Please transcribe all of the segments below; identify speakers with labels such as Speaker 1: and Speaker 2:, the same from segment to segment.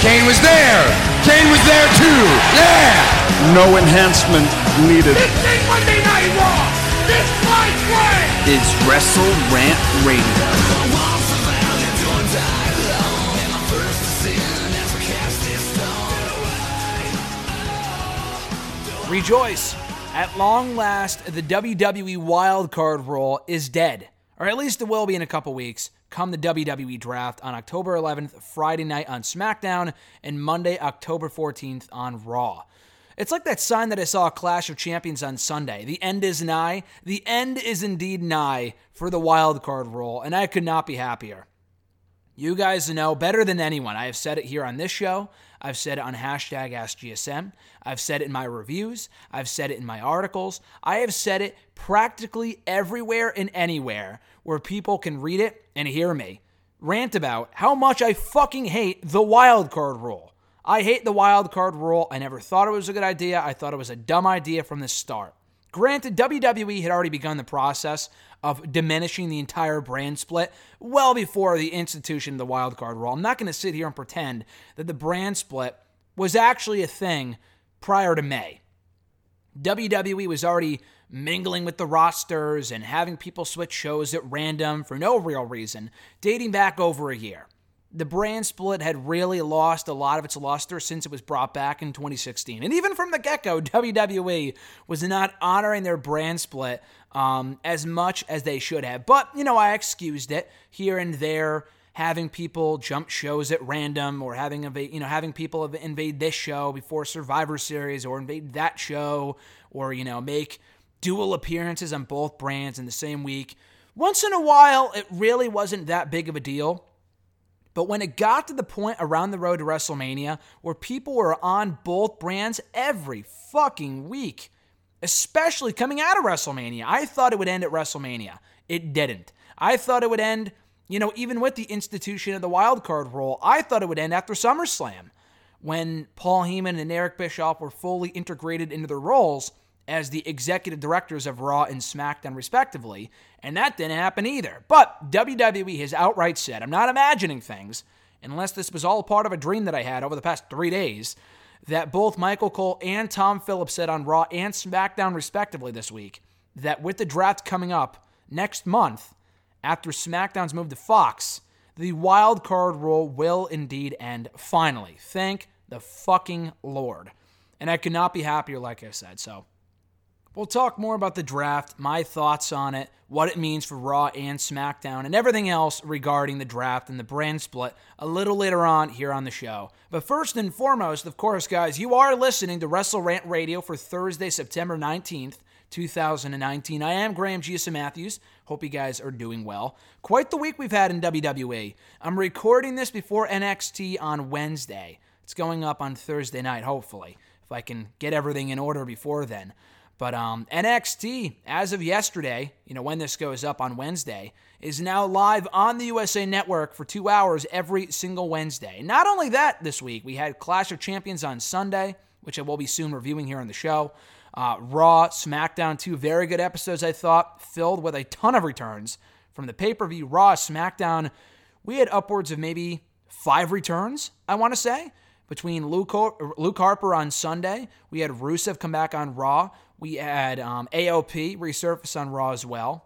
Speaker 1: Kane was there. Kane was there too. Yeah.
Speaker 2: No enhancement needed.
Speaker 3: This ain't Monday Night Raw. This fight way
Speaker 4: is Wrestle Rant Radio. Rejoice! At long last, the WWE Wildcard Rule is dead, or at least it will be in a couple weeks. Come the WWE Draft on October 11th, Friday night on SmackDown, and Monday, October 14th on Raw. It's like that sign that I saw Clash of Champions on Sunday. The end is nigh. The end is indeed nigh for the wildcard rule, and I could not be happier. You guys know better than anyone. I have said it here on this show. I've said it on hashtag AskGSM. I've said it in my reviews. I've said it in my articles. I have said it practically everywhere and anywhere where people can read it and hear me rant about how much I fucking hate the wild card rule. I hate the wild card rule. I never thought it was a good idea. I thought it was a dumb idea from the start. Granted, WWE had already begun the process of diminishing the entire brand split well before the institution of the wildcard rule. I'm not going to sit here and pretend that the brand split was actually a thing prior to May. WWE was already mingling with the rosters and having people switch shows at random for no real reason, dating back over a year. The brand split had really lost a lot of its luster since it was brought back in 2016. And even from the get go, WWE was not honoring their brand split um, as much as they should have. But, you know, I excused it here and there having people jump shows at random or having you know having people invade this show before Survivor Series or invade that show or you know make dual appearances on both brands in the same week. Once in a while, it really wasn't that big of a deal. But when it got to the point around the road to WrestleMania where people were on both brands every fucking week, especially coming out of WrestleMania, I thought it would end at WrestleMania. It didn't. I thought it would end, you know, even with the institution of the wild card rule, I thought it would end after SummerSlam when Paul Heyman and Eric Bischoff were fully integrated into their roles as the executive directors of Raw and SmackDown, respectively, and that didn't happen either. But WWE has outright said, I'm not imagining things, unless this was all part of a dream that I had over the past three days, that both Michael Cole and Tom Phillips said on Raw and SmackDown, respectively, this week, that with the draft coming up next month, after SmackDown's move to Fox, the wild card rule will indeed end finally. Thank the fucking Lord. And I could not be happier, like I said. So We'll talk more about the draft, my thoughts on it, what it means for Raw and SmackDown, and everything else regarding the draft and the brand split a little later on here on the show. But first and foremost, of course, guys, you are listening to Wrestle Rant Radio for Thursday, September 19th. 2019. I am Graham Giusa Matthews. Hope you guys are doing well. Quite the week we've had in WWE. I'm recording this before NXT on Wednesday. It's going up on Thursday night, hopefully, if I can get everything in order before then. But um, NXT, as of yesterday, you know, when this goes up on Wednesday, is now live on the USA Network for two hours every single Wednesday. Not only that, this week, we had Clash of Champions on Sunday, which I will be soon reviewing here on the show. Uh, Raw, SmackDown, two very good episodes, I thought, filled with a ton of returns. From the pay per view, Raw, SmackDown, we had upwards of maybe five returns, I want to say. Between Luke, Luke Harper on Sunday, we had Rusev come back on Raw. We had um, AOP resurface on Raw as well.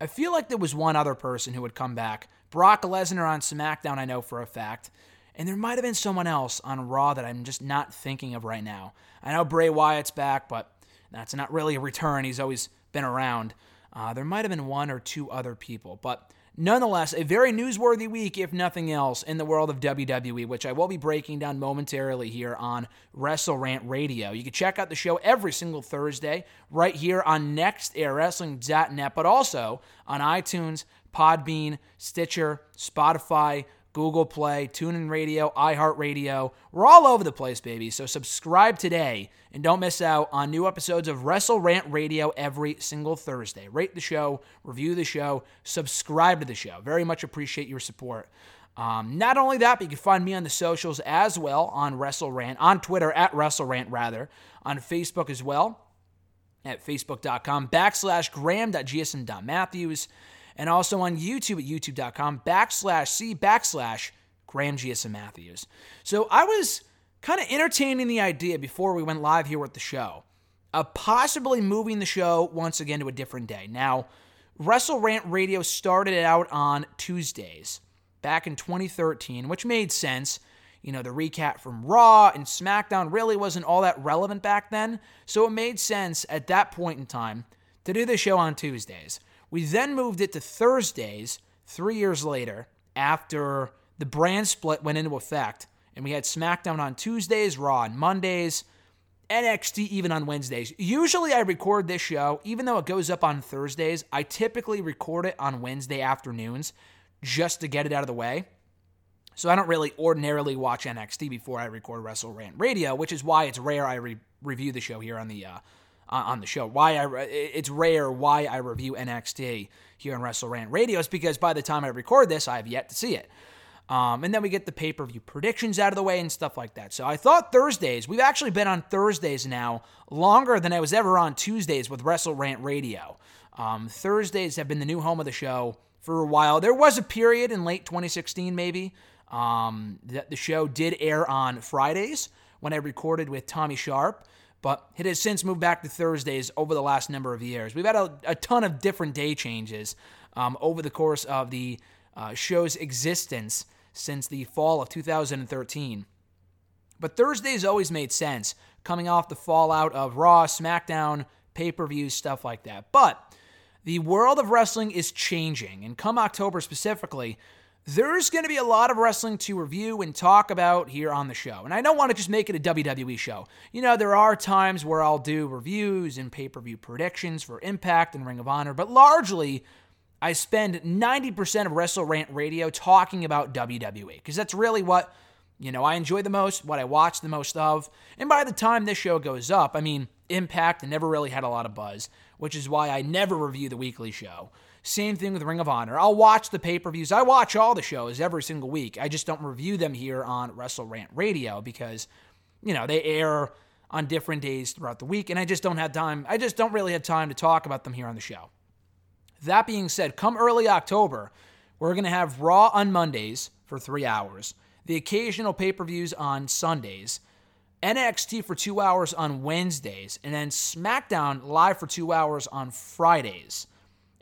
Speaker 4: I feel like there was one other person who would come back. Brock Lesnar on SmackDown, I know for a fact. And there might have been someone else on Raw that I'm just not thinking of right now. I know Bray Wyatt's back, but that's not really a return. He's always been around. Uh, there might have been one or two other people, but Nonetheless, a very newsworthy week, if nothing else, in the world of WWE, which I will be breaking down momentarily here on Wrestle Rant Radio. You can check out the show every single Thursday right here on NextAirWrestling.net, but also on iTunes, Podbean, Stitcher, Spotify, Google Play, TuneIn Radio, iHeartRadio. We're all over the place, baby. So subscribe today and don't miss out on new episodes of Wrestle Rant Radio every single Thursday. Rate the show, review the show, subscribe to the show. Very much appreciate your support. Um, not only that, but you can find me on the socials as well on WrestleRant, on Twitter at WrestleRant rather, on Facebook as well at facebook.com backslash graham.gsm.matthews and also on YouTube at youtube.com backslash C backslash Graham GSM Matthews. So I was kind of entertaining the idea before we went live here with the show of possibly moving the show once again to a different day. Now, Wrestle Rant Radio started out on Tuesdays back in 2013, which made sense. You know, the recap from Raw and SmackDown really wasn't all that relevant back then, so it made sense at that point in time to do the show on Tuesdays. We then moved it to Thursdays three years later after the brand split went into effect, and we had SmackDown on Tuesdays, Raw on Mondays, NXT even on Wednesdays. Usually I record this show, even though it goes up on Thursdays, I typically record it on Wednesday afternoons just to get it out of the way. So I don't really ordinarily watch NXT before I record Wrestle Rant Radio, which is why it's rare I re- review the show here on the uh, on the show. Why I re- it's rare why I review NXT here on Wrestle Rant Radio is because by the time I record this, I have yet to see it. Um, and then we get the pay per view predictions out of the way and stuff like that. So I thought Thursdays, we've actually been on Thursdays now longer than I was ever on Tuesdays with Wrestle Rant Radio. Um, Thursdays have been the new home of the show for a while. There was a period in late 2016, maybe, um, that the show did air on Fridays when I recorded with Tommy Sharp, but it has since moved back to Thursdays over the last number of years. We've had a, a ton of different day changes um, over the course of the uh, show's existence since the fall of 2013. But Thursdays always made sense, coming off the fallout of Raw, SmackDown, pay per views, stuff like that. But the world of wrestling is changing, and come October specifically, there's going to be a lot of wrestling to review and talk about here on the show. And I don't want to just make it a WWE show. You know, there are times where I'll do reviews and pay per view predictions for Impact and Ring of Honor, but largely, I spend 90% of Wrestle Rant Radio talking about WWE because that's really what, you know, I enjoy the most, what I watch the most of. And by the time this show goes up, I mean, Impact never really had a lot of buzz which is why I never review the weekly show. Same thing with Ring of Honor. I'll watch the pay per views. I watch all the shows every single week. I just don't review them here on Wrestle Rant Radio because, you know, they air on different days throughout the week, and I just don't have time. I just don't really have time to talk about them here on the show. That being said, come early October, we're going to have Raw on Mondays for three hours, the occasional pay per views on Sundays, NXT for two hours on Wednesdays, and then SmackDown live for two hours on Fridays.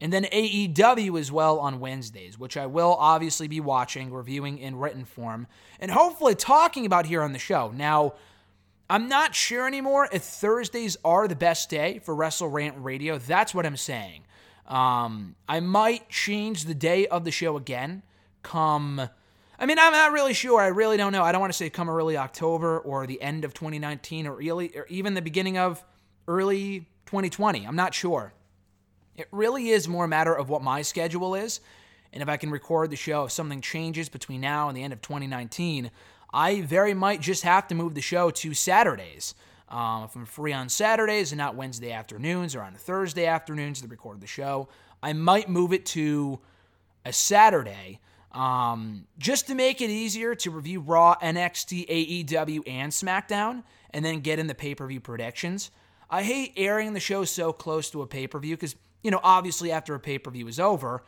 Speaker 4: And then AEW as well on Wednesdays, which I will obviously be watching, reviewing in written form, and hopefully talking about here on the show. Now, I'm not sure anymore if Thursdays are the best day for Wrestle Rant Radio. That's what I'm saying. Um, I might change the day of the show again come I mean, I'm not really sure. I really don't know. I don't want to say come early October or the end of 2019 or, really, or even the beginning of early 2020. I'm not sure. It really is more a matter of what my schedule is. And if I can record the show, if something changes between now and the end of 2019, I very might just have to move the show to Saturdays. Um, if I'm free on Saturdays and not Wednesday afternoons or on Thursday afternoons to record the show, I might move it to a Saturday um, just to make it easier to review Raw, NXT, AEW, and SmackDown, and then get in the pay per view predictions. I hate airing the show so close to a pay per view because, you know, obviously after a pay per view is over,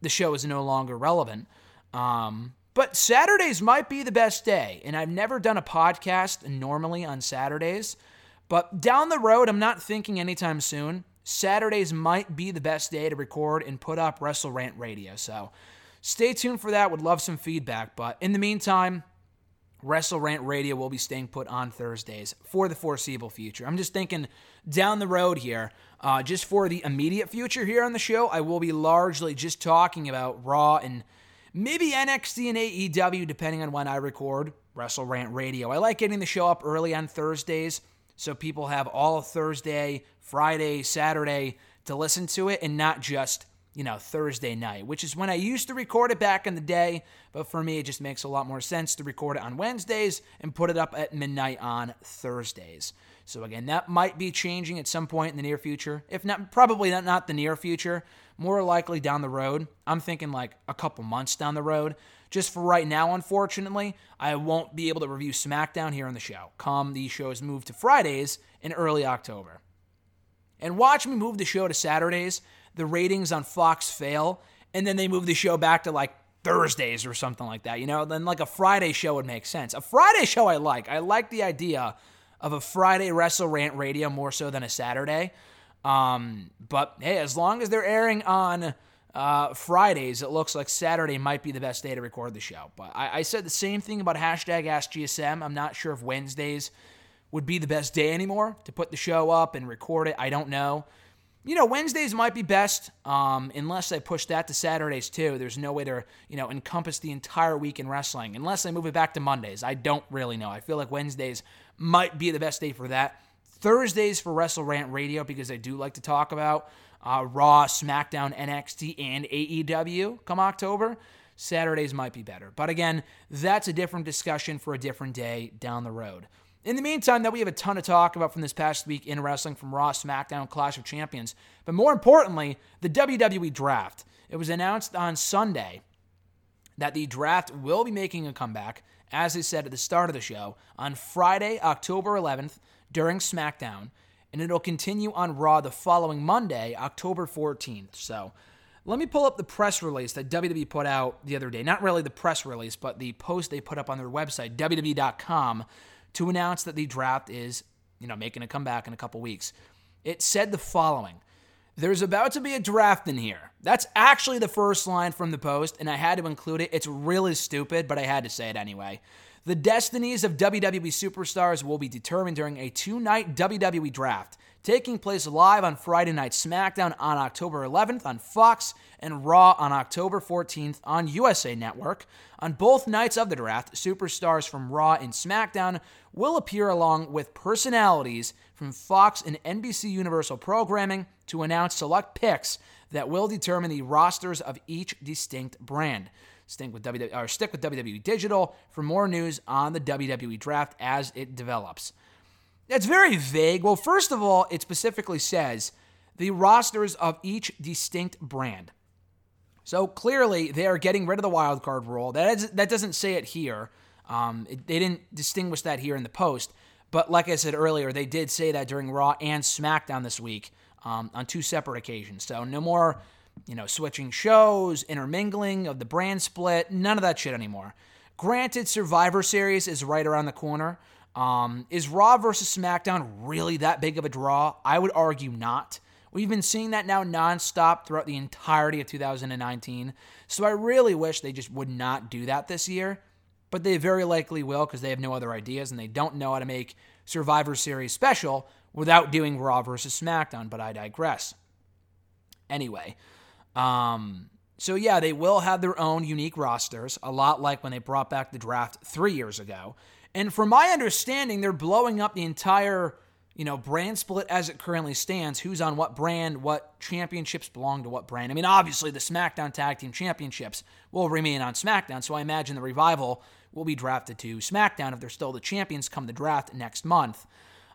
Speaker 4: the show is no longer relevant. Um, but Saturdays might be the best day, and I've never done a podcast normally on Saturdays. But down the road, I'm not thinking anytime soon. Saturdays might be the best day to record and put up Wrestle Rant Radio. So Stay tuned for that. Would love some feedback. But in the meantime, Wrestle Rant Radio will be staying put on Thursdays for the foreseeable future. I'm just thinking down the road here, uh, just for the immediate future here on the show, I will be largely just talking about Raw and maybe NXT and AEW, depending on when I record Wrestle Rant Radio. I like getting the show up early on Thursdays so people have all Thursday, Friday, Saturday to listen to it and not just you know, Thursday night, which is when I used to record it back in the day. But for me, it just makes a lot more sense to record it on Wednesdays and put it up at midnight on Thursdays. So again, that might be changing at some point in the near future. If not, probably not, not the near future, more likely down the road. I'm thinking like a couple months down the road. Just for right now, unfortunately, I won't be able to review SmackDown here on the show. Come these shows move to Fridays in early October. And watch me move the show to Saturdays. The ratings on Fox fail, and then they move the show back to like Thursdays or something like that. You know, then like a Friday show would make sense. A Friday show I like. I like the idea of a Friday Wrestle Rant radio more so than a Saturday. Um, but hey, as long as they're airing on uh, Fridays, it looks like Saturday might be the best day to record the show. But I, I said the same thing about hashtag AskGSM. I'm not sure if Wednesdays would be the best day anymore to put the show up and record it. I don't know. You know, Wednesdays might be best, um, unless I push that to Saturdays too. There's no way to, you know, encompass the entire week in wrestling, unless I move it back to Mondays. I don't really know. I feel like Wednesdays might be the best day for that. Thursdays for Wrestle Rant Radio because I do like to talk about uh, Raw, SmackDown, NXT, and AEW come October. Saturdays might be better. But again, that's a different discussion for a different day down the road. In the meantime, that we have a ton to talk about from this past week in wrestling from Raw, SmackDown, Clash of Champions. But more importantly, the WWE Draft. It was announced on Sunday that the draft will be making a comeback, as I said at the start of the show, on Friday, October 11th during SmackDown, and it'll continue on Raw the following Monday, October 14th. So let me pull up the press release that WWE put out the other day. Not really the press release, but the post they put up on their website, WWE.com, to announce that the draft is, you know, making a comeback in a couple weeks. It said the following. There's about to be a draft in here. That's actually the first line from the post, and I had to include it. It's really stupid, but I had to say it anyway. The destinies of WWE superstars will be determined during a two night WWE draft, taking place live on Friday Night SmackDown on October 11th on Fox and Raw on October 14th on USA Network. On both nights of the draft, superstars from Raw and SmackDown will appear along with personalities from Fox and NBC Universal programming to announce select picks that will determine the rosters of each distinct brand. Stick with, WWE, or stick with WWE Digital for more news on the WWE draft as it develops. That's very vague. Well, first of all, it specifically says the rosters of each distinct brand. So clearly, they are getting rid of the wild card rule. That, is, that doesn't say it here. Um, it, they didn't distinguish that here in the post. But like I said earlier, they did say that during Raw and SmackDown this week um, on two separate occasions. So no more you know, switching shows, intermingling of the brand split, none of that shit anymore. Granted, Survivor Series is right around the corner. Um, is Raw versus SmackDown really that big of a draw? I would argue not. We've been seeing that now nonstop throughout the entirety of 2019. So I really wish they just would not do that this year. But they very likely will because they have no other ideas and they don't know how to make Survivor Series special without doing Raw versus SmackDown. But I digress. Anyway, um, so yeah, they will have their own unique rosters, a lot like when they brought back the draft three years ago. And from my understanding, they're blowing up the entire, you know, brand split as it currently stands. Who's on what brand? What championships belong to what brand? I mean, obviously the SmackDown Tag Team Championships will remain on SmackDown, so I imagine the revival will be drafted to SmackDown if they're still the champions come the draft next month.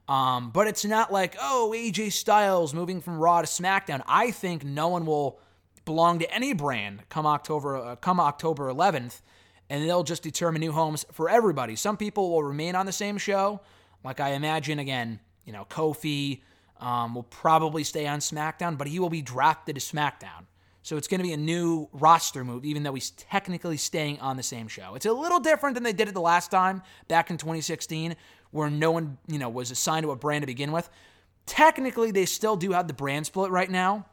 Speaker 4: Um, but it's not like, oh, AJ Styles moving from Raw to SmackDown. I think no one will belong to any brand come October uh, come October 11th, and they'll just determine new homes for everybody. Some people will remain on the same show, like I imagine again. You know, Kofi um, will probably stay on SmackDown, but he will be drafted to SmackDown. So it's going to be a new roster move, even though he's technically staying on the same show. It's a little different than they did it the last time back in 2016, where no one, you know, was assigned to a brand to begin with. Technically, they still do have the brand split right now,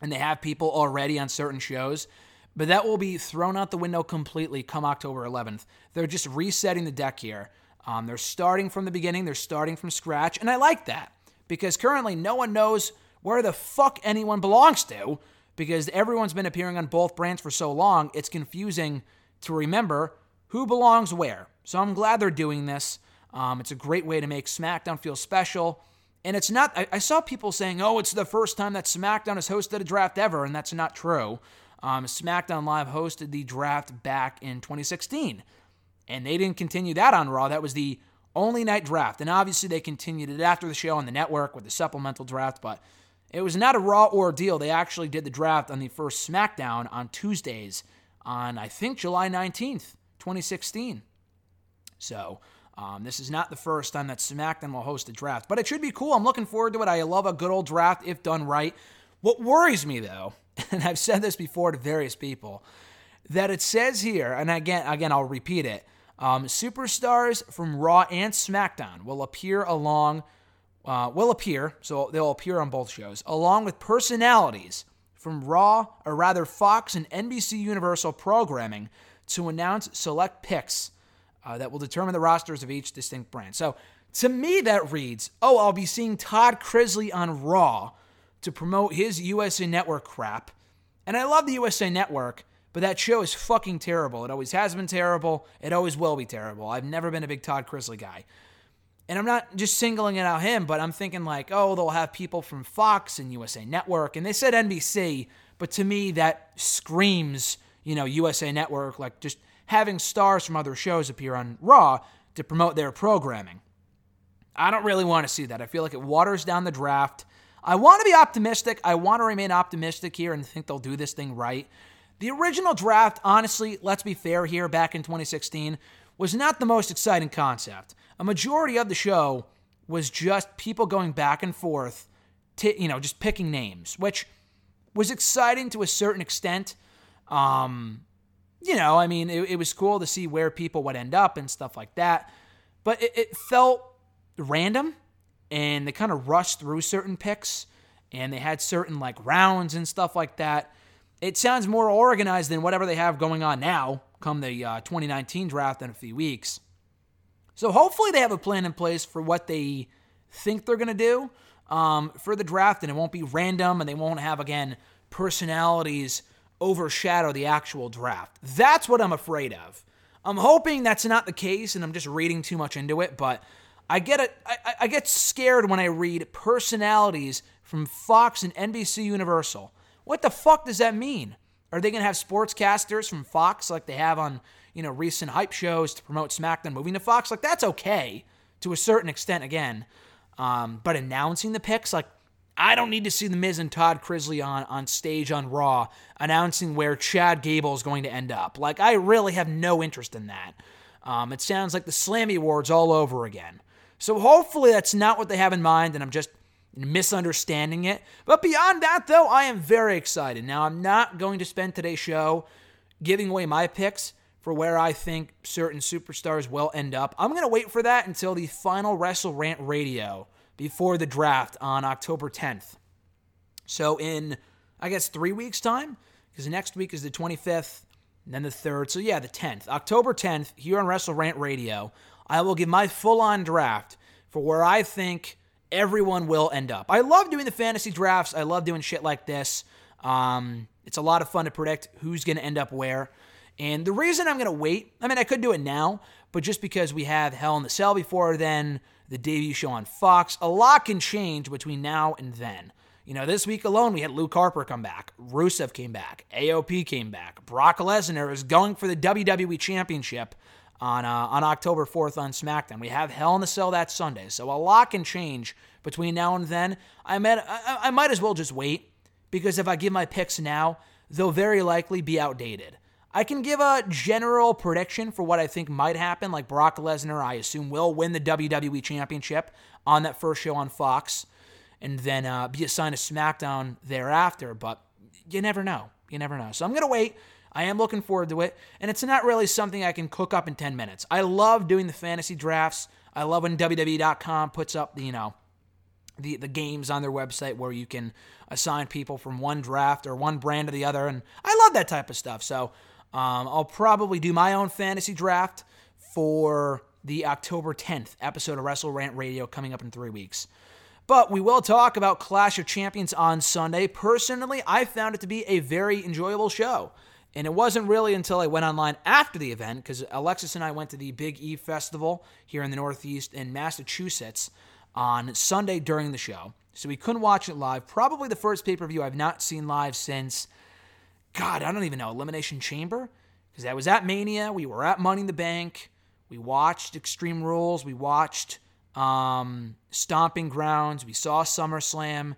Speaker 4: and they have people already on certain shows, but that will be thrown out the window completely come October 11th. They're just resetting the deck here. Um, they're starting from the beginning, they're starting from scratch, and I like that because currently no one knows where the fuck anyone belongs to because everyone's been appearing on both brands for so long, it's confusing to remember who belongs where. So I'm glad they're doing this. Um, it's a great way to make SmackDown feel special And it's not, I, I, saw people saying, oh, it's the first time that SmackDown has hosted a draft ever, and that's not true. Um, SmackDown Live hosted the draft back in 2016, and they didn't continue that on Raw. That was the only night draft. And obviously, they continued it after the show on the network with the supplemental draft, but it was not a Raw ordeal. They actually did the draft on the first SmackDown on Tuesdays on, I think, July 19th, 2016. So, um, this is not the first time that SmackDown will host a draft, but it should be cool. I'm looking forward to it. I love a good old draft if done right. What worries me, though, and I've said this before to various people, that it says here, and again, again, I'll repeat it. Um, superstars from Raw and SmackDown will appear along, uh, will appear, so they'll appear on both shows, along with personalities from Raw, or rather Fox and NBC Universal programming, to announce select picks uh, that will determine the rosters of each distinct brand. So to me, that reads, oh, I'll be seeing Todd Chrisley on Raw to promote his USA Network crap. And I love the USA Network, but that show is fucking terrible. It always has been terrible. It always will be terrible. I've never been a big Todd Chrisley guy. And I'm not just singling it out him, but I'm thinking like, oh, they'll have people from Fox and USA Network. And they said NBC, but to me, that screams, you know, USA Network, like just having stars from other shows appear on Raw to promote their programming. I don't really want to see that. I feel like it waters down the draft. I want to be optimistic. I want to remain optimistic here and think they'll do this thing right. The original draft, honestly, let's be fair here, back in 2016, was not the most exciting concept. A majority of the show was just people going back and forth, to, you know, just picking names, which was exciting to a certain extent. Um, you know, I mean, it, it, was cool to see where people would end up and stuff like that. But it, it felt random and they kind of rushed through certain picks and they had certain like rounds and stuff like that. It sounds more organized than whatever they have going on now come the uh, 2019 draft in a few weeks. So hopefully they have a plan in place for what they think they're going to do um, for the draft and it won't be random and they won't have, again, personalities overshadow the actual draft. That's what I'm afraid of. I'm hoping that's not the case and I'm just reading too much into it, but I get it. I, I get scared when I read personalities from Fox and NBC Universal. What the fuck does that mean? Are they going to have sportscasters from Fox like they have on, you know, recent hype shows to promote SmackDown moving to Fox? Like that's okay to a certain extent again. Um, but announcing the picks, like I don't need to see The Miz and Todd Chrisley on, on stage on Raw announcing where Chad Gable is going to end up. Like, I really have no interest in that. Um, it sounds like the Slammy Awards all over again. So hopefully that's not what they have in mind, and I'm just misunderstanding it. But beyond that, though, I am very excited. Now, I'm not going to spend today's show giving away my picks for where I think certain superstars will end up. I'm going to wait for that until the final Wrestle Rant radio before the draft on October 10th. So, in, I guess, three weeks' time, because next week is the 25th, and then the 3rd. So, yeah, the 10th. October 10th, here on Wrestle Rant Radio, I will give my full on draft for where I think everyone will end up. I love doing the fantasy drafts. I love doing shit like this. Um, it's a lot of fun to predict who's going to end up where. And the reason I'm going to wait, I mean, I could do it now, but just because we have Hell in the Cell before then, the debut show on Fox, a lot can change between now and then. You know, this week alone, we had Luke Harper come back, Rusev came back, AOP came back, Brock Lesnar is going for the WWE Championship on uh, on October 4th on SmackDown. We have Hell in the Cell that Sunday, so a lot can change between now and then. I might I, I might as well just wait because if I give my picks now, they'll very likely be outdated. I can give a general prediction for what I think might happen, like Brock Lesnar, I assume, will win the WWE Championship on that first show on Fox, and then uh, be assigned to SmackDown thereafter. But you never know. You never know. So I'm going to wait. I am looking forward to it. And it's not really something I can cook up in 10 minutes. I love doing the fantasy drafts. I love when WWE.com puts up the, you know, the, the games on their website where you can assign people from one draft or one brand to the other. And I love that type of stuff. So um, I'll probably do my own fantasy draft for the October 10th episode of Wrestle Rant Radio coming up in three weeks. But we will talk about Clash of Champions on Sunday. Personally, I found it to be a very enjoyable show. And it wasn't really until I went online after the event, because Alexis and I went to the Big E Festival here in the Northeast in Massachusetts. on Sunday during the show. So we couldn't watch it live. Probably the first pay per view I've not seen live since, God, I don't even know, Elimination Chamber? Because that was at Mania. We were at Money in the Bank. We watched Extreme Rules. We watched um, Stomping Grounds. We saw SummerSlam.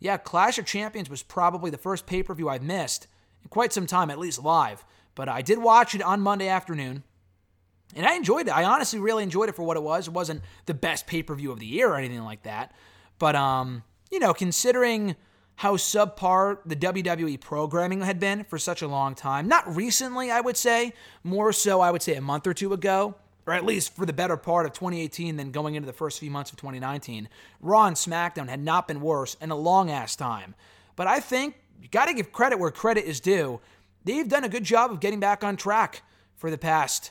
Speaker 4: Yeah, Clash of Champions was probably the first pay per view I've missed in quite some time, at least live. But I did watch it on Monday afternoon. And I enjoyed it. I honestly really enjoyed it for what it was. It wasn't the best pay per view of the year or anything like that. But, um, you know, considering how subpar the WWE programming had been for such a long time, not recently, I would say, more so, I would say a month or two ago, or at least for the better part of 2018 than going into the first few months of 2019, Raw and SmackDown had not been worse in a long ass time. But I think you got to give credit where credit is due. They've done a good job of getting back on track for the past,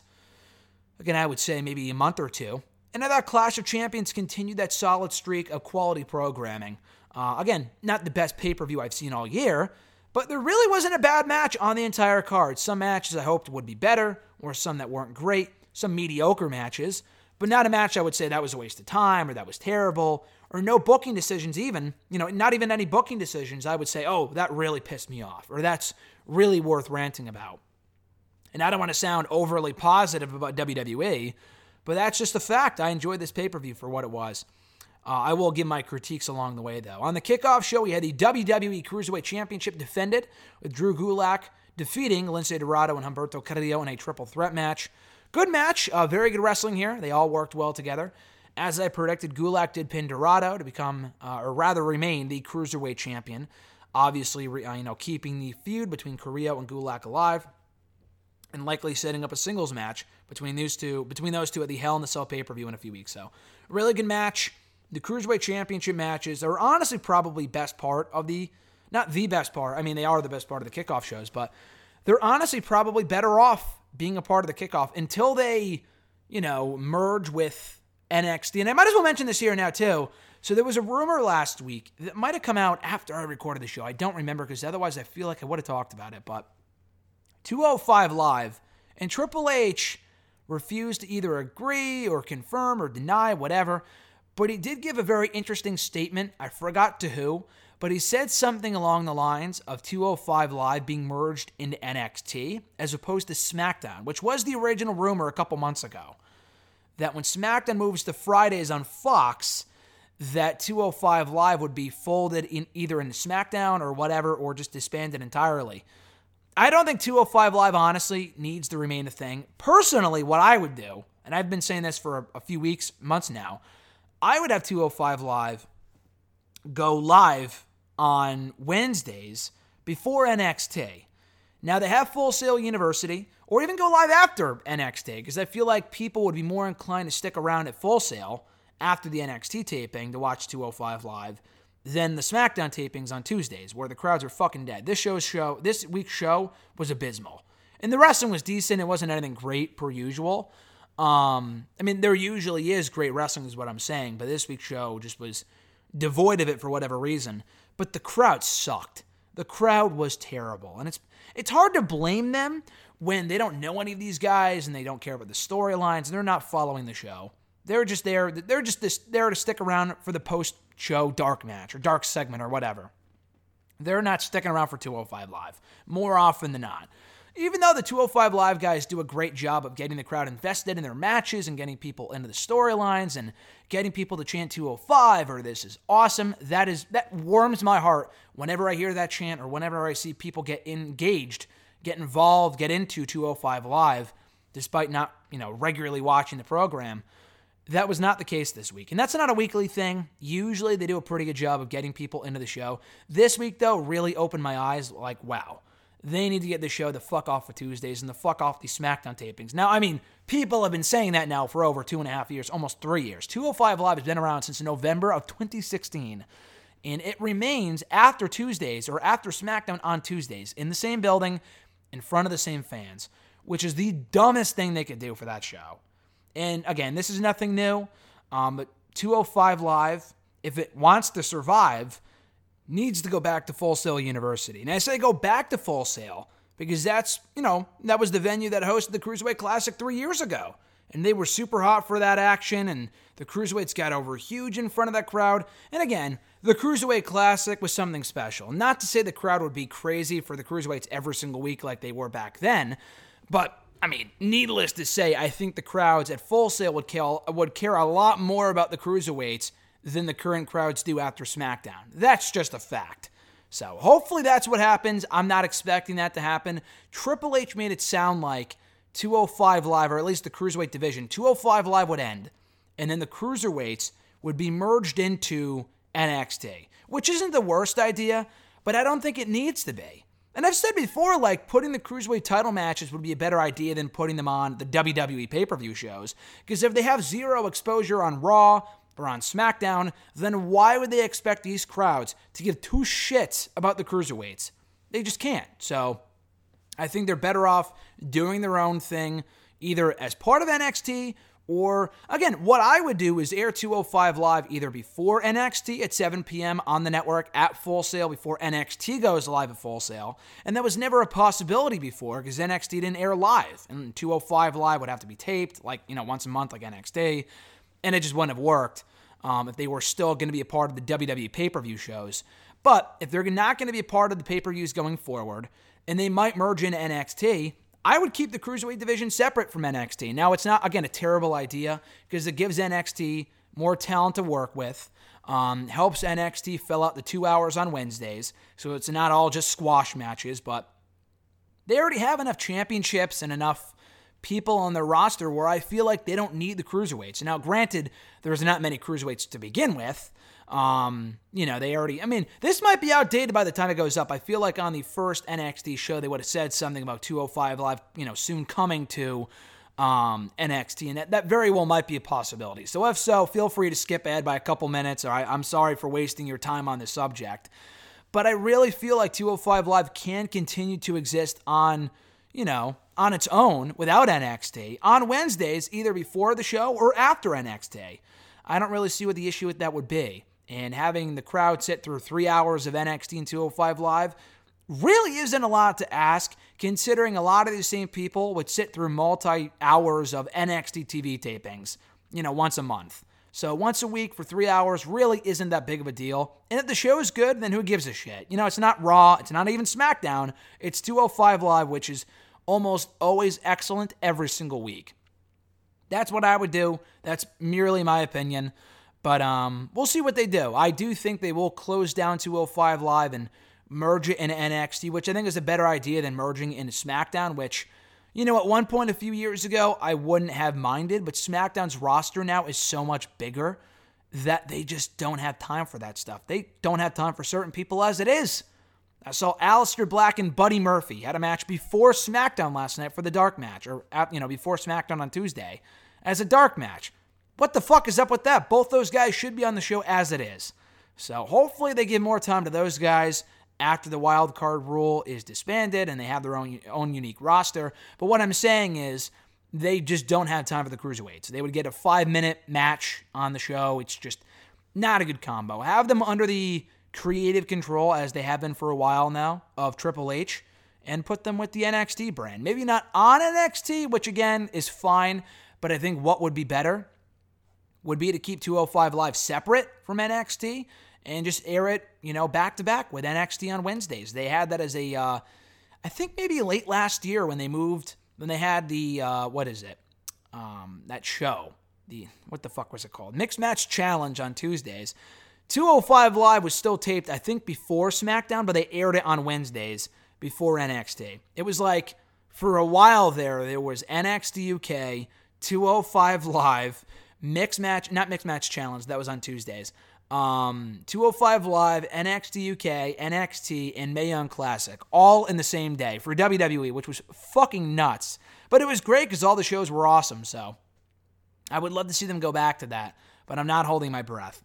Speaker 4: again, I would say maybe a month or two. And I thought Clash of Champions continued that solid streak of quality programming. Uh, again, not the best pay per view I've seen all year, but there really wasn't a bad match on the entire card. Some matches I hoped would be better, or some that weren't great, some mediocre matches, but not a match I would say that was a waste of time or that was terrible, or no booking decisions, even. You know, not even any booking decisions. I would say, oh, that really pissed me off, or that's really worth ranting about. And I don't want to sound overly positive about WWE, but that's just a fact. I enjoyed this pay per view for what it was. Uh, I will give my critiques along the way, though. On the kickoff show, we had the WWE Cruiserweight Championship defended with Drew Gulak defeating Lince Dorado and Humberto Carrillo in a triple threat match. Good match, uh, very good wrestling here. They all worked well together. As I predicted, Gulak did pin Dorado to become, uh, or rather remain, the Cruiserweight Champion. Obviously, uh, you know, keeping the feud between Carrillo and Gulak alive and likely setting up a singles match between two between those two at the Hell in the Cell pay per view in a few weeks. So, really good match. The Cruiserweight Championship matches are honestly probably best part of the not the best part. I mean, they are the best part of the kickoff shows, but they're honestly probably better off being a part of the kickoff until they, you know, merge with NXT. And I might as well mention this here now too. So there was a rumor last week that might have come out after I recorded the show. I don't remember because otherwise I feel like I would have talked about it, but 205 Live, and Triple H refused to either agree or confirm or deny, whatever. But he did give a very interesting statement. I forgot to who, but he said something along the lines of 205 Live being merged into NXT as opposed to SmackDown, which was the original rumor a couple months ago. That when SmackDown moves to Fridays on Fox, that 205 Live would be folded in either into SmackDown or whatever, or just disbanded entirely. I don't think 205 Live honestly needs to remain a thing. Personally, what I would do, and I've been saying this for a, a few weeks, months now, I would have 205 Live go live on Wednesdays before NXT. Now they have Full Sail University, or even go live after NXT, because I feel like people would be more inclined to stick around at Full Sail after the NXT taping to watch 205 Live than the SmackDown tapings on Tuesdays, where the crowds are fucking dead. This show's show, this week's show was abysmal, and the wrestling was decent. It wasn't anything great per usual. Um, I mean, there usually is great wrestling, is what I'm saying, but this week's show just was devoid of it for whatever reason. But the crowd sucked. The crowd was terrible, and it's it's hard to blame them when they don't know any of these guys and they don't care about the storylines and they're not following the show. They're just there. They're just this, there to stick around for the post show dark match or dark segment or whatever. They're not sticking around for 205 Live more often than not. Even though the 205 Live guys do a great job of getting the crowd invested in their matches and getting people into the storylines and getting people to chant 205 or this is awesome, that is that warms my heart whenever I hear that chant or whenever I see people get engaged, get involved, get into 205 Live despite not, you know, regularly watching the program. That was not the case this week. And that's not a weekly thing. Usually they do a pretty good job of getting people into the show. This week, though, really opened my eyes like, wow, they need to get the show the fuck off of Tuesdays and the fuck off these SmackDown tapings. Now, I mean, people have been saying that now for over two and a half years, almost three years. 205 Live has been around since November of 2016. And it remains after Tuesdays or after SmackDown on Tuesdays in the same building in front of the same fans, which is the dumbest thing they could do for that show. And again, this is nothing new. Um, but 205 Live, if it wants to survive, needs to go back to Full Sail University. And I say go back to Full Sail because that's, you know, that was the venue that hosted the Cruiserweight Classic three years ago. and they were super hot for that action, and the Cruiserweights got over huge in front of that crowd. And again, the Cruiserweight Classic was something special. Not to say the crowd would be crazy for the Cruiserweights every single week like they were back then, but I mean, needless to say, I think the crowds at Full Sail would care, would care a lot more about the Cruiserweights than the current crowds do after SmackDown. That's just a fact. So hopefully that's what happens. I'm not expecting that to happen. Triple H made it sound like 205 Live, or at least the Cruiserweight division, 205 Live would end, and then the Cruiserweights would be merged into NXT, which isn't the worst idea, but I don't think it needs to be. And I've said before, like, putting the Cruiserweight title matches would be a better idea than putting them on the WWE pay per view shows. Because if they have zero exposure on Raw or on SmackDown, then why would they expect these crowds to give two shits about the Cruiserweights? They just can't. So I think they're better off doing their own thing, either as part of NXT or, again, what I would do is air 205 Live either before NXT at 7 p.m. on the network at Full Sail before NXT goes live at Full Sail. And that was never a possibility before because NXT didn't air live. And 205 Live would have to be taped, like, you know, once a month, like NXT. And it just wouldn't have worked um, if they were still going to be a part of the WWE pay per view shows. But if they're not going to be a part of the pay per views going forward, and they might merge into NXT, I would keep the cruiserweight division separate from NXT. Now, it's not, again, a terrible idea because it gives NXT more talent to work with, um, helps NXT fill out the two hours on Wednesdays. So it's not all just squash matches, but they already have enough championships and enough people on their roster where I feel like they don't need the cruiserweights. Now, granted, there's not many cruiserweights to begin with. Um, you know, they already, I mean, this might be outdated by the time it goes up. I feel like on the first NXT show, they would have said something about 205 Live, you know, soon coming to um, NXT, and that, that very well might be a possibility. So, if so, feel free to skip ahead by a couple minutes, or I, I'm sorry for wasting your time on this subject. But I really feel like 205 Live can continue to exist on, you know, on its own without NXT on Wednesdays, either before the show or after NXT. I don't really see what the issue with that would be and having the crowd sit through three hours of NXT and 205 Live really isn't a lot to ask, considering a lot of these same people would sit through multi hours of NXT TV tapings, you know, once a month. So once a week for three hours really isn't that big of a deal. And if the show is good, then who gives a shit? You know, it's not Raw, it's not even SmackDown, it's 205 Live, which is almost always excellent every single week. That's what I would do. That's merely my opinion. But um, we'll see what they do. I do think they will close down 205 Live and merge it in NXT, which I think is a better idea than merging into SmackDown, which, you know, at one point a few years ago, I wouldn't have minded. But SmackDown's roster now is so much bigger that they just don't have time for that stuff. They don't have time for certain people as it is. I saw Aleister Black and Buddy Murphy had a match before SmackDown last night for the dark match, or, uh, you know, before SmackDown on Tuesday as a dark match. What the fuck is up with that? Both those guys should be on the show as it is. So hopefully they give more time to those guys after the wild card rule is disbanded and they have their own own unique roster. But what I'm saying is they just don't have time for the cruiserweights. They would get a five minute match on the show. It's just not a good combo. Have them under the creative control as they have been for a while now of Triple H and put them with the NXT brand. Maybe not on NXT, which again is fine, but I think what would be better would be to keep 205 Live separate from NXT and just air it, you know, back to back with NXT on Wednesdays. They had that as a, uh, I think maybe late last year when they moved, when they had the, uh, what is it? Um, that show. The, what the fuck was it called? Mixed Match Challenge on Tuesdays. 205 Live was still taped, I think, before SmackDown, but they aired it on Wednesdays before NXT. It was like, for a while there, there was NXT UK, 205 Live, mixed match, not mixed match challenge. That was on Tuesdays. Um, 205 Live, NXT UK, NXT, and Mae Young Classic, all in the same day for WWE, which was fucking nuts. But it was great because all the shows were awesome. So I would love to see them go back to that, but I'm not holding my breath.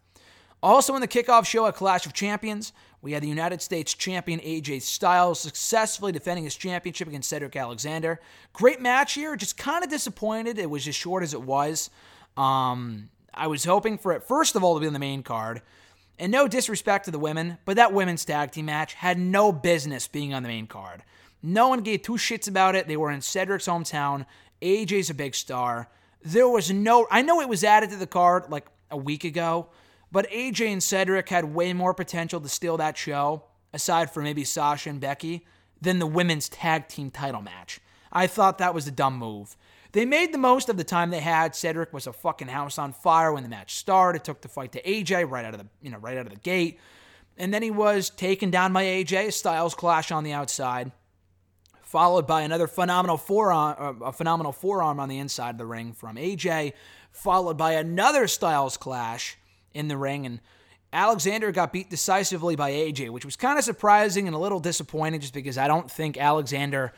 Speaker 4: Also, in the kickoff show at Clash of Champions, we had the United States champion AJ Styles successfully defending his championship against Cedric Alexander. Great match here, just kind of disappointed it was as short as it was. Um, I was hoping for it, first of all, to be on the main card. And no disrespect to the women, but that women's tag team match had no business being on the main card. No one gave two shits about it. They were in Cedric's hometown. AJ's a big star. there was no. I know it was added to the card like a week ago, but AJ and Cedric had way more potential to steal that show, aside from maybe Sasha and Becky, than the women's tag team title match. I thought that was a dumb move. They made the most of the time they had. Cedric was a fucking house on fire when the match started. It took the fight to AJ right out of the you know right out of the gate, and then he was taken down by AJ. Styles clash on the outside followed by another phenomenal forearm, uh, a phenomenal forearm on the inside of the ring from AJ, followed by another Styles clash in the ring, and Alexander got beat decisively by AJ, which was kind of surprising and a little disappointing, just because I don't think Alexander,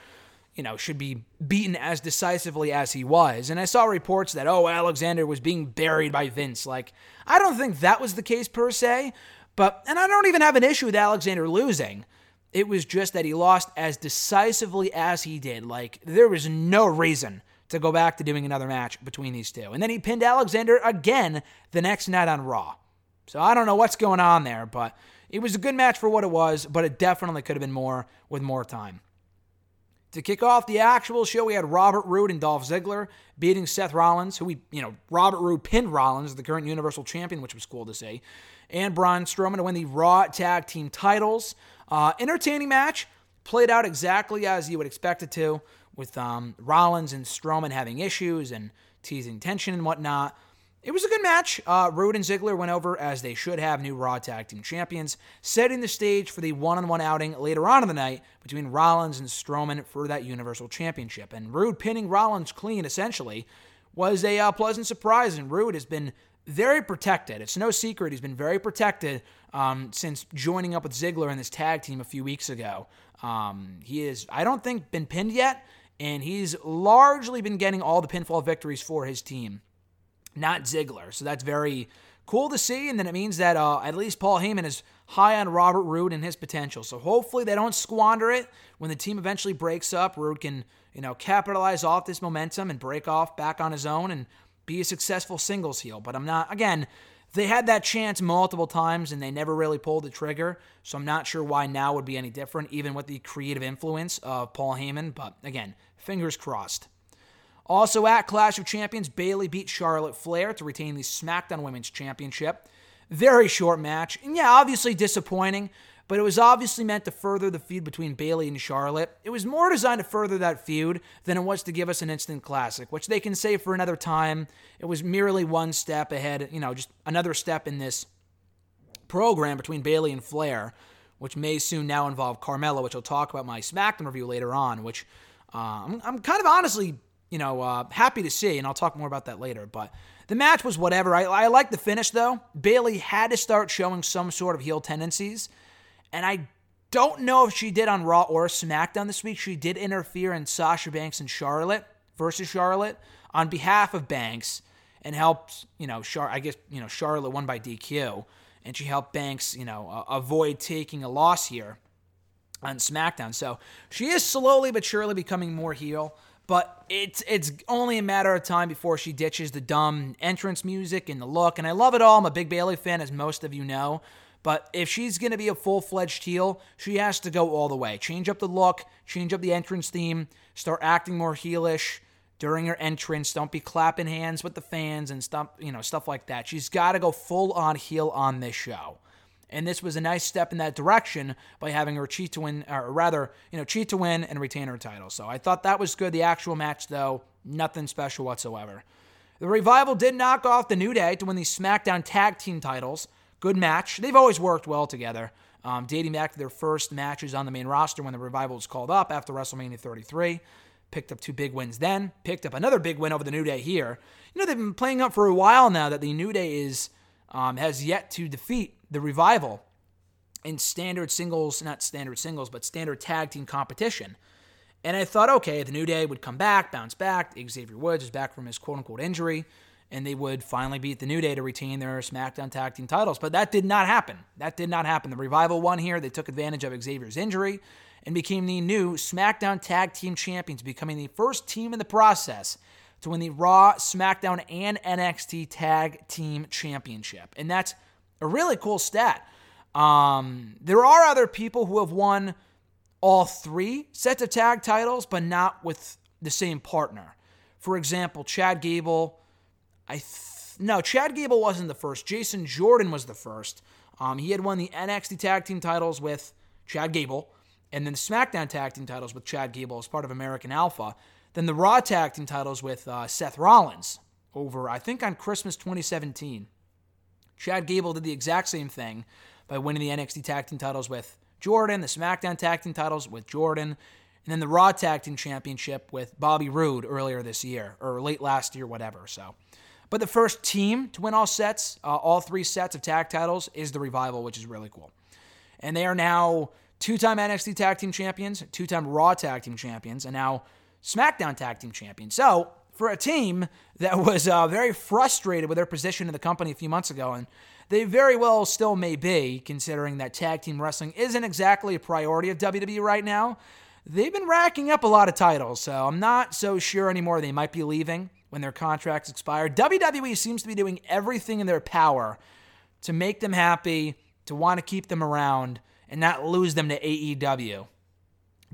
Speaker 4: you know, should be beaten as decisively as he was. And I saw reports that oh, Alexander was being buried by Vince. Like I don't think that was the case per se, but and I don't even have an issue with Alexander losing. It was just that he lost as decisively as he did. Like, there was no reason to go back to doing another match between these two. And then he pinned Alexander again the next night on Raw. So I don't know what's going on there, but it was a good match for what it was, but it definitely could have been more with more time. To kick off the actual show, we had Robert Roode and Dolph Ziggler beating Seth Rollins, who we, you know, Robert Roode pinned Rollins, the current Universal Champion, which was cool to see, and Braun Strowman to win the Raw Tag Team titles. Uh, entertaining match, played out exactly as you would expect it to, with um, Rollins and Strowman having issues and teasing tension and whatnot. It was a good match. Uh, Roode and Ziggler went over as they should have, new Raw Tag Team Champions, setting the stage for the one on one outing later on in the night between Rollins and Strowman for that Universal Championship. And Roode pinning Rollins clean, essentially, was a uh, pleasant surprise. And Roode has been very protected. It's no secret he's been very protected um, since joining up with Ziggler in this tag team a few weeks ago. Um, he is, I don't think, been pinned yet, and he's largely been getting all the pinfall victories for his team, not Ziggler. So that's very cool to see, and then it means that uh, at least Paul Heyman is high on Robert Roode and his potential. So hopefully they don't squander it when the team eventually breaks up. Roode can, you know, capitalize off this momentum and break off back on his own and be a successful singles heel. But I'm not, again, they had that chance multiple times and they never really pulled the trigger. So I'm not sure why now would be any different, even with the creative influence of Paul Heyman. But again, fingers crossed. Also at Clash of Champions, Bayley beat Charlotte Flair to retain the SmackDown Women's Championship. Very short match. And yeah, obviously disappointing but it was obviously meant to further the feud between Bayley and Charlotte. It was more designed to further that feud than it was to give us an instant classic, which they can say for another time. It was merely one step ahead, you know, just another step in this program between Bayley and Flair, which may soon now involve Carmella, which I'll talk about my SmackDown review later on, which uh, I'm, I'm, kind of honestly, you know, uh, happy to see, and I'll talk more about that later. But the match was whatever. I, I like the finish, though. Bayley had to start showing some sort of heel tendencies and I don't know if she did on Raw or SmackDown this week. She did interfere in Sasha Banks and Charlotte versus Charlotte on behalf of Banks and helped, you know, Char- I guess, you know, Charlotte won by DQ and she helped Banks, you know, uh, avoid taking a loss here on SmackDown. So she is slowly but surely becoming more heel, but it's it's only a matter of time before she ditches the dumb entrance music and the look. And I love it all. I'm a big Bayley fan, as most of you know. But if she's going to be a full fledged heel, she has to go all the way. Change up the look, change up the entrance theme, start acting more heelish during her entrance. Don't be clapping hands with the fans and stuff, you know, stuff like that. She's got to go full on heel on this show. And this was a nice step in that direction by having her cheat to win, or rather, you know, cheat to win and retain her title. So I thought that was good. The actual match, though, nothing special whatsoever. The Revival did knock off the New Day to win the SmackDown Tag Team titles. Good match. They've always worked well together, um, dating back to their first matches on the main roster when the Revival was called up after WrestleMania 33. Picked up two big wins then. Picked up another big win over the New Day here. You know, they've been playing up for a while now that the New Day is um, has yet to defeat the Revival in standard singles, not standard singles, but standard tag team competition. And I thought, okay, the New Day would come back, bounce back. Xavier Woods is back from his quote unquote injury and they would finally beat the New Day to retain their SmackDown Tag Team titles. But that did not happen. That did not happen. The Revival won here. They took advantage of Xavier's injury and became the new SmackDown Tag Team Champions, becoming the first team in the process to win the Raw, SmackDown, and NXT Tag Team Championship. And that's a really cool stat. Um, there are other people who have won all three sets of tag titles, but not with the same partner. For example, Chad Gable, I th- no, Chad Gable wasn't the first. Jason Jordan was the first. Um, he had won the NXT Tag Team titles with Chad Gable, and then the SmackDown Tag Team titles with Chad Gable as part of American Alpha. Then the Raw Tag Team titles with uh, Seth Rollins over, I think, on Christmas 2017. Chad Gable did the exact same thing by winning the NXT Tag Team titles with Jordan, the SmackDown Tag Team titles with Jordan, and then the Raw Tag Team Championship with Bobby Roode earlier this year, or late last year, whatever. So, but the first team to win all sets, uh, all three sets of tag titles, is the Revival, which is really cool. And they are now two-time NXT Tag Team Champions, two-time Raw Tag Team Champions, and now SmackDown Tag Team Champion. So, for a team that was uh, very frustrated with their position in the company a few months ago, and they very well still may be, considering that tag team wrestling isn't exactly a priority of WWE right now. They've been racking up a lot of titles, so I'm not so sure anymore they might be leaving when their contracts expire. WWE seems to be doing everything in their power to make them happy, to want to keep them around, and not lose them to AEW.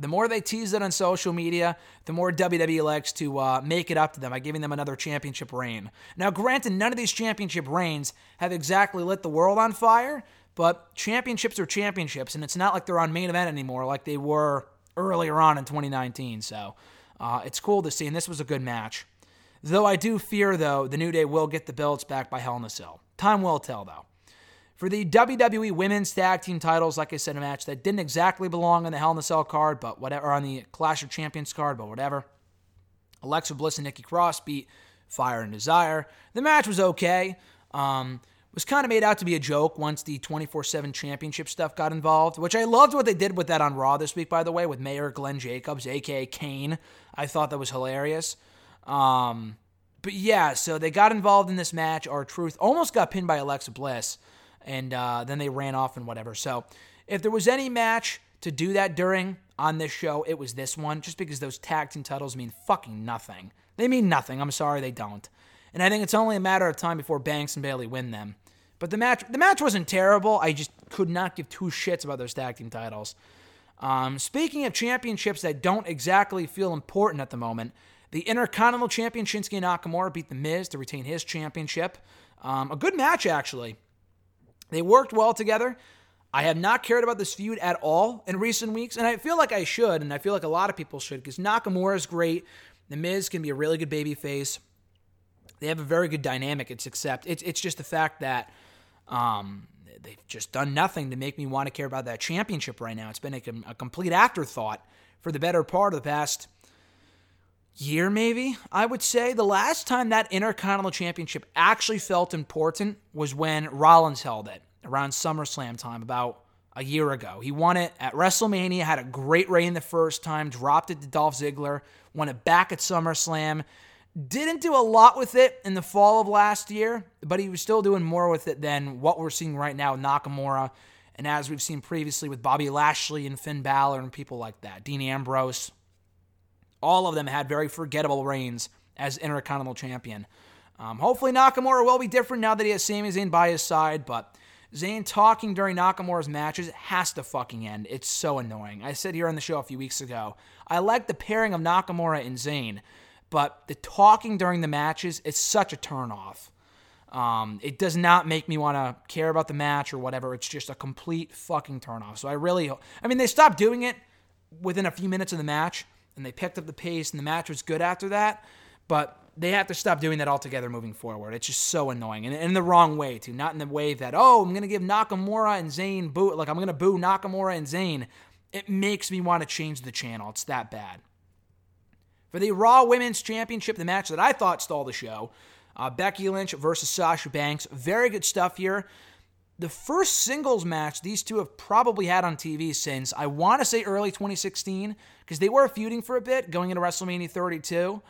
Speaker 4: The more they tease it on social media, the more WWE likes to uh, make it up to them by giving them another championship reign. Now, granted, none of these championship reigns have exactly lit the world on fire, but championships are championships, and it's not like they're on main event anymore like they were earlier on in 2019. So uh, it's cool to see, and this was a good match. Though I do fear, though, the New Day will get the belts back by Hell in a Cell. Time will tell, though. For the WWE Women's Tag Team titles, like I said, a match that didn't exactly belong on the Hell in a Cell card, but whatever, on the Clash of Champions card, but whatever. Alexa Bliss and Nikki Cross beat Fire and Desire. The match was okay. Um, was kind of made out to be a joke once the 24 7 championship stuff got involved, which I loved what they did with that on Raw this week, by the way, with Mayor Glenn Jacobs, aka Kane. I thought that was hilarious. Um, but yeah, so they got involved in this match. R-Truth almost got pinned by Alexa Bliss, and uh, then they ran off and whatever. So if there was any match to do that during on this show, it was this one, just because those tag team titles mean fucking nothing. They mean nothing. I'm sorry they don't. And I think it's only a matter of time before Banks and Bayley win them. But the match, the match wasn't terrible. I just could not give two shits about those tag team titles. Um, speaking of championships that don't exactly feel important at the moment, the Intercontinental Champion Shinsuke Nakamura beat The Miz to retain his championship. Um, a good match, actually. They worked well together. I have not cared about this feud at all in recent weeks, and I feel like I should, and I feel like a lot of people should, because Nakamura is great. The Miz can be a really good baby face. They have a very good dynamic. It's except it's it's just the fact that um, they've just done nothing to make me want to care about that championship right now. It's been a, a complete afterthought for the better part of the past year, maybe, I would say. The last time that Intercontinental Championship actually felt important was when Rollins held it around SummerSlam time about a year ago. He won it at WrestleMania, had a great reign the first time, dropped it to Dolph Ziggler, won it back at SummerSlam. Didn't do a lot with it in the fall of last year, but he was still doing more with it than what we're seeing right now with Nakamura. And as we've seen previously with Bobby Lashley and Finn Balor and people like that, Dean Ambrose, all of them had very forgettable reigns as Intercontinental Champion. Um, hopefully, Nakamura will be different now that he has Sami Zayn by his side, but Zayn talking during Nakamura's matches has to fucking end. It's so annoying. I said here on the show a few weeks ago, I like the pairing of Nakamura and Zayn, but the talking during the matches is such a turnoff. Um, it does not make me want to care about the match or whatever. It's just a complete fucking turnoff. So I really, I mean, they stopped doing it within a few minutes of the match, and they picked up the pace, and the match was good after that. But they have to stop doing that altogether moving forward. It's just so annoying, and in the wrong way too. Not in the way that oh, I'm gonna give Nakamura and Zayn boo, like I'm gonna boo Nakamura and Zayn. It makes me want to change the channel. It's that bad. For the Raw Women's Championship, the match that I thought stole the show, uh, Becky Lynch versus Sasha Banks. Very good stuff here. The first singles match these two have probably had on TV since I want to say early 2016 because they were feuding for a bit going into WrestleMania 32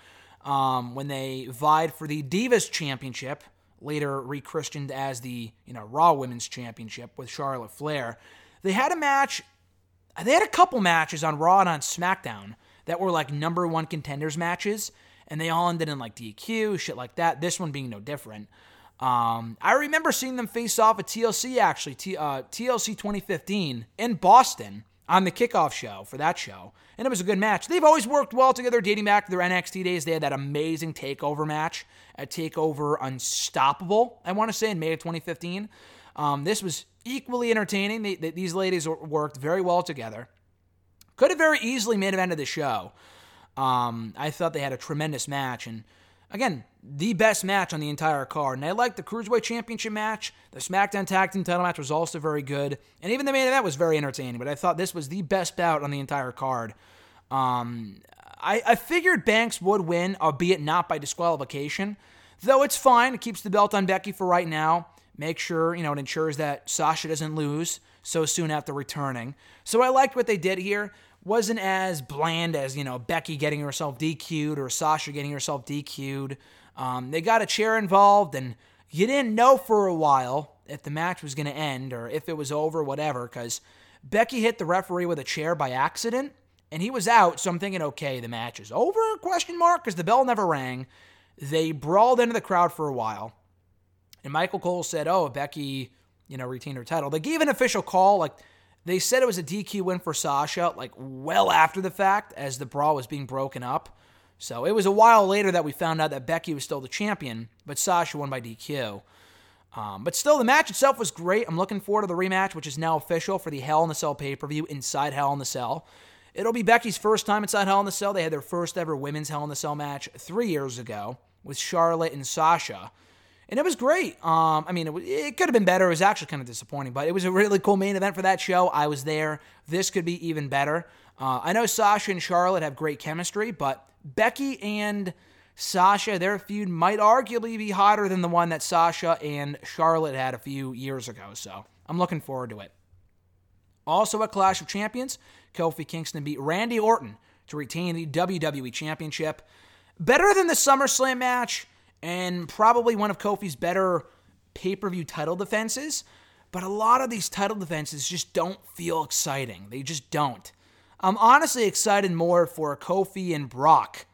Speaker 4: um, when they vied for the Divas Championship, later rechristened as the you know Raw Women's Championship with Charlotte Flair. They had a match. They had a couple matches on Raw and on SmackDown that were like number one contenders matches, and they all ended in like DQ, shit like that. This one being no different. Um, I remember seeing them face off at TLC actually, T, uh, TLC 2015 in Boston on the kickoff show for that show, and it was a good match. They've always worked well together, dating back to their NXT days. They had that amazing takeover match at Takeover Unstoppable, I want to say, in May of 2015. Um, this was equally entertaining. They, they, these ladies worked very well together. Could have very easily made event of the show. Um, I thought they had a tremendous match, and again, the best match on the entire card. And I liked the Cruiserweight Championship match. The SmackDown Tag Team title match was also very good. And even the main event was very entertaining. But I thought this was the best bout on the entire card. Um, I, I figured Banks would win, albeit not by disqualification. Though it's fine. It keeps the belt on Becky for right now. Make sure, you know, it ensures that Sasha doesn't lose so soon after returning. So I liked what they did here. Wasn't as bland as, you know, Becky getting herself DQ'd or Sasha getting herself DQ'd. Um, they got a chair involved, and you didn't know for a while if the match was going to end or if it was over, whatever, because Becky hit the referee with a chair by accident, and he was out. So I'm thinking, okay, the match is over? Question mark, because the bell never rang. They brawled into the crowd for a while, and Michael Cole said, "Oh, Becky, you know, retained her title." They gave an official call, like they said it was a DQ win for Sasha, like well after the fact, as the brawl was being broken up. So it was a while later that we found out that Becky was still the champion, but Sasha won by DQ. Um, but still, the match itself was great. I'm looking forward to the rematch, which is now official for the Hell in the Cell pay per view inside Hell in the Cell. It'll be Becky's first time inside Hell in the Cell. They had their first ever women's Hell in the Cell match three years ago with Charlotte and Sasha. And it was great. Um, I mean, it, it could have been better. It was actually kind of disappointing, but it was a really cool main event for that show. I was there. This could be even better. Uh, I know Sasha and Charlotte have great chemistry, but Becky and Sasha, their feud might arguably be hotter than the one that Sasha and Charlotte had a few years ago. So I'm looking forward to it. Also at Clash of Champions, Kofi Kingston beat Randy Orton to retain the WWE Championship. Better than the SummerSlam match, and probably one of Kofi's better pay per view title defenses. But a lot of these title defenses just don't feel exciting. They just don't. I'm honestly excited more for Kofi and Brock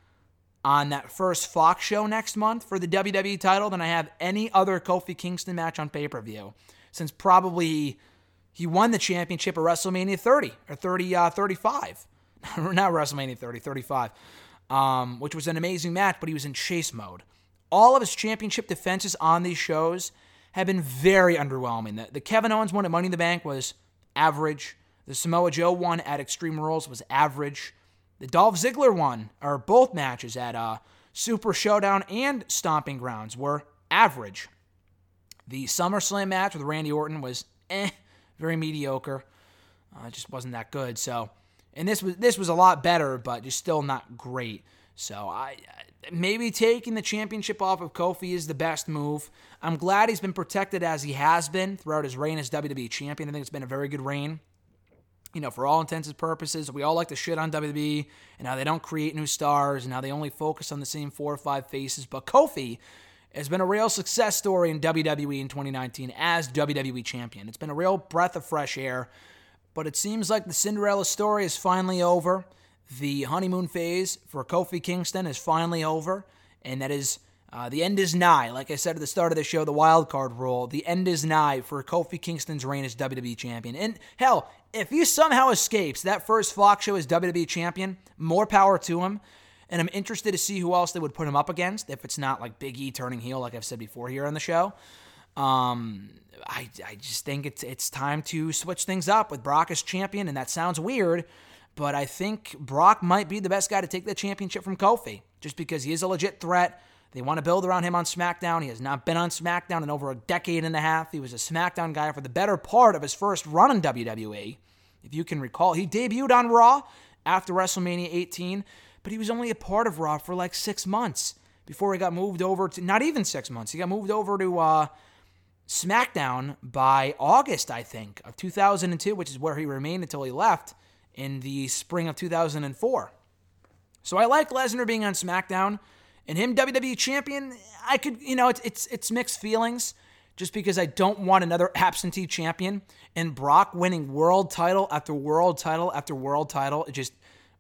Speaker 4: on that first Fox show next month for the WWE title than I have any other Kofi Kingston match on pay per view since probably he won the championship at WrestleMania 30 or 30, uh, 35. Not WrestleMania 30, 35, um, which was an amazing match, but he was in chase mode. All of his championship defenses on these shows have been very underwhelming. The, the Kevin Owens one at Money in the Bank was average. The Samoa Joe one at Extreme Rules was average. The Dolph Ziggler one, or both matches at uh, Super Showdown and Stomping Grounds, were average. The SummerSlam match with Randy Orton was eh, very mediocre. Uh, it just wasn't that good. So, and this was this was a lot better, but just still not great. So I maybe taking the championship off of Kofi is the best move. I'm glad he's been protected as he has been throughout his reign as WWE champion. I think it's been a very good reign you know, for all intents and purposes, we all like to shit on WWE and how they don't create new stars and how they only focus on the same four or five faces. But Kofi has been a real success story in WWE in 2019 as WWE champion. It's been a real breath of fresh air. But it seems like the Cinderella story is finally over. The honeymoon phase for Kofi Kingston is finally over, and that is uh, the end is nigh. Like I said at the start of the show, the wild card rule. The end is nigh for Kofi Kingston's reign as WWE champion. And hell, if he somehow escapes that first Fox show as WWE champion, more power to him. And I'm interested to see who else they would put him up against if it's not like Big E turning heel, like I've said before here on the show. Um, I, I just think it's it's time to switch things up with Brock as champion, and that sounds weird, but I think Brock might be the best guy to take the championship from Kofi, just because he is a legit threat. They want to build around him on SmackDown. He has not been on SmackDown in over a decade and a half. He was a SmackDown guy for the better part of his first run in WWE. If you can recall, he debuted on Raw after WrestleMania 18, but he was only a part of Raw for like six months before he got moved over to, not even six months, he got moved over to uh, SmackDown by August, I think, of 2002, which is where he remained until he left in the spring of 2004. So I like Lesnar being on SmackDown. And him WWE champion, I could, you know, it's it's it's mixed feelings just because I don't want another absentee champion and Brock winning world title after world title after world title. It just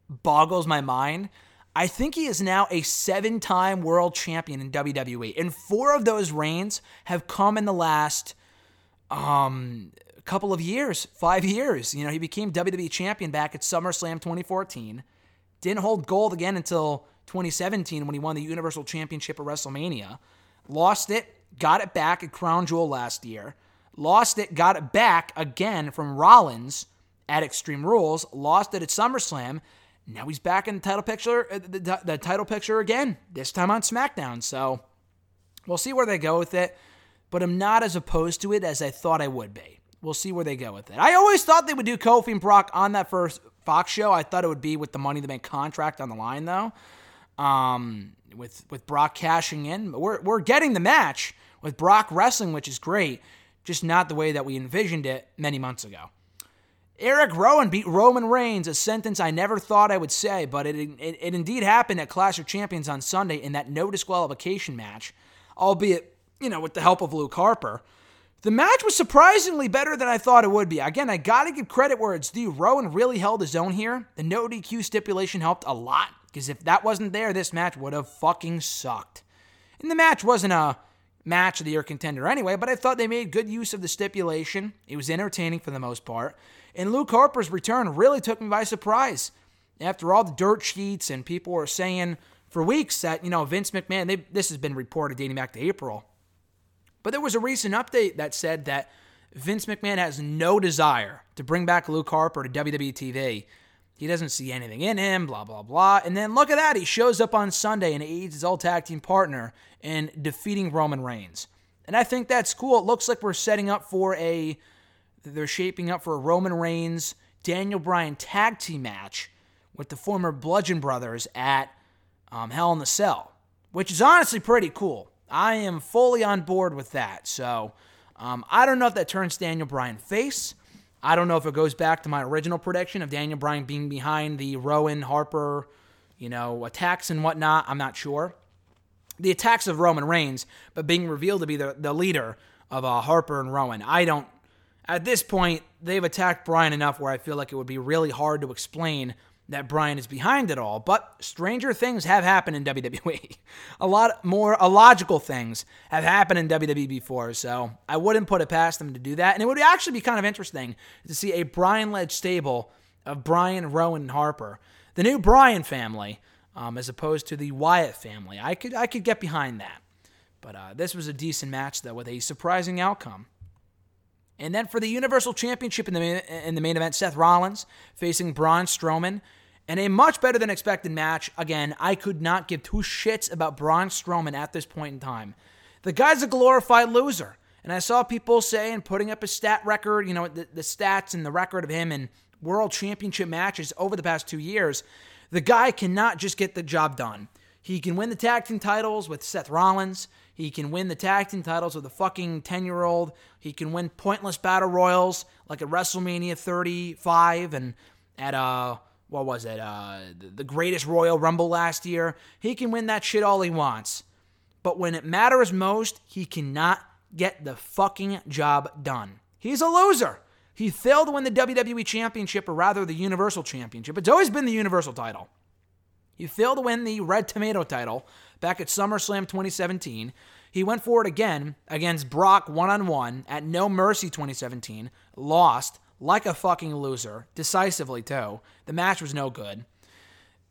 Speaker 4: boggles my mind. I think he is now a seven time world champion in WWE. And four of those reigns have come in the last um, couple of years, five years. You know, he became WWE champion back at SummerSlam 2014. Didn't hold gold again until 2017 when he won the Universal Championship at WrestleMania. Lost it, got it back at Crown Jewel last year. Lost it, got it back again from Rollins at Extreme Rules. Lost it at SummerSlam. Now he's back in the title picture, uh, the, the, the title picture again. This time on SmackDown. So we'll see where they go with it. But I'm not as opposed to it as I thought I would be. We'll see where they go with it. I always thought they would do Kofi and Brock on that first Fox show. I thought it would be with the Money the Bank contract on the line, though. Um, with with Brock cashing in, but we're we're getting the match with Brock wrestling, which is great. Just not the way that we envisioned it many months ago. Eric Rowan beat Roman Reigns, a sentence I never thought I would say, but it, it, it indeed happened at Clash of Champions on Sunday in that no disqualification match, albeit, you know, with the help of Luke Harper. The match was surprisingly better than I thought it would be. Again, I gotta give credit where it's due. Rowan really held his own here. The no DQ stipulation helped a lot, because if that wasn't there, this match would have fucking sucked. And the match wasn't a match of the year contender anyway, but I thought they made good use of the stipulation. It was entertaining for the most part. And Luke Harper's return really took me by surprise. After all the dirt sheets and people were saying for weeks that, you know, Vince McMahon, they, this has been reported dating back to April. But there was a recent update that said that Vince McMahon has no desire to bring back Luke Harper to WWE TV. He doesn't see anything in him, blah, blah, blah. And then look at that. He shows up on Sunday and aids his old tag team partner in defeating Roman Reigns. And I think that's cool. It looks like we're setting up for a, they're shaping up for a Roman Reigns, Daniel Bryan tag team match with the former Bludgeon Brothers at um, Hell in the Cell, which is honestly pretty cool. I am fully on board with that. So um, I don't know if that turns Daniel Bryan face. I don't know if it goes back to my original prediction of Daniel Bryan being behind the Rowan Harper, you know, attacks and whatnot. I'm not sure. The attacks of Roman Reigns, but being revealed to be the, the leader of uh, Harper and Rowan. I don't. At this point, they've attacked Bryan enough where I feel like it would be really hard to explain that Bryan is behind it all. But stranger things have happened in WWE. A lot more illogical things have happened in WWE before, so I wouldn't put it past them to do that. And it would actually be kind of interesting to see a Bryan led stable of Bryan, Rowan, and Harper. The new Bryan family, um, as opposed to the Wyatt family. I could I could get behind that. But uh, this was a decent match, though, with a surprising outcome. And then for the Universal Championship in the main, in the main event, Seth Rollins facing Braun Strowman and a much better than expected match. Again, I could not give two shits about Braun Strowman at this point in time. The guy's a glorified loser. And I saw people saying, putting up a stat record, you know, the, the stats and the record of him in world championship matches over the past two years. The guy cannot just get the job done. He can win the tag team titles with Seth Rollins. He can win the tag team titles with a fucking 10 year old. He can win pointless battle royals like at WrestleMania 35 and at, uh, what was it, uh, the greatest Royal Rumble last year. He can win that shit all he wants. But when it matters most, he cannot get the fucking job done. He's a loser. He failed to win the WWE Championship, or rather the Universal Championship. It's always been the Universal title. He failed to win the Red Tomato title back at SummerSlam 2017. He went for it again against Brock one on one at No Mercy 2017, lost like a fucking loser, decisively too. The match was no good.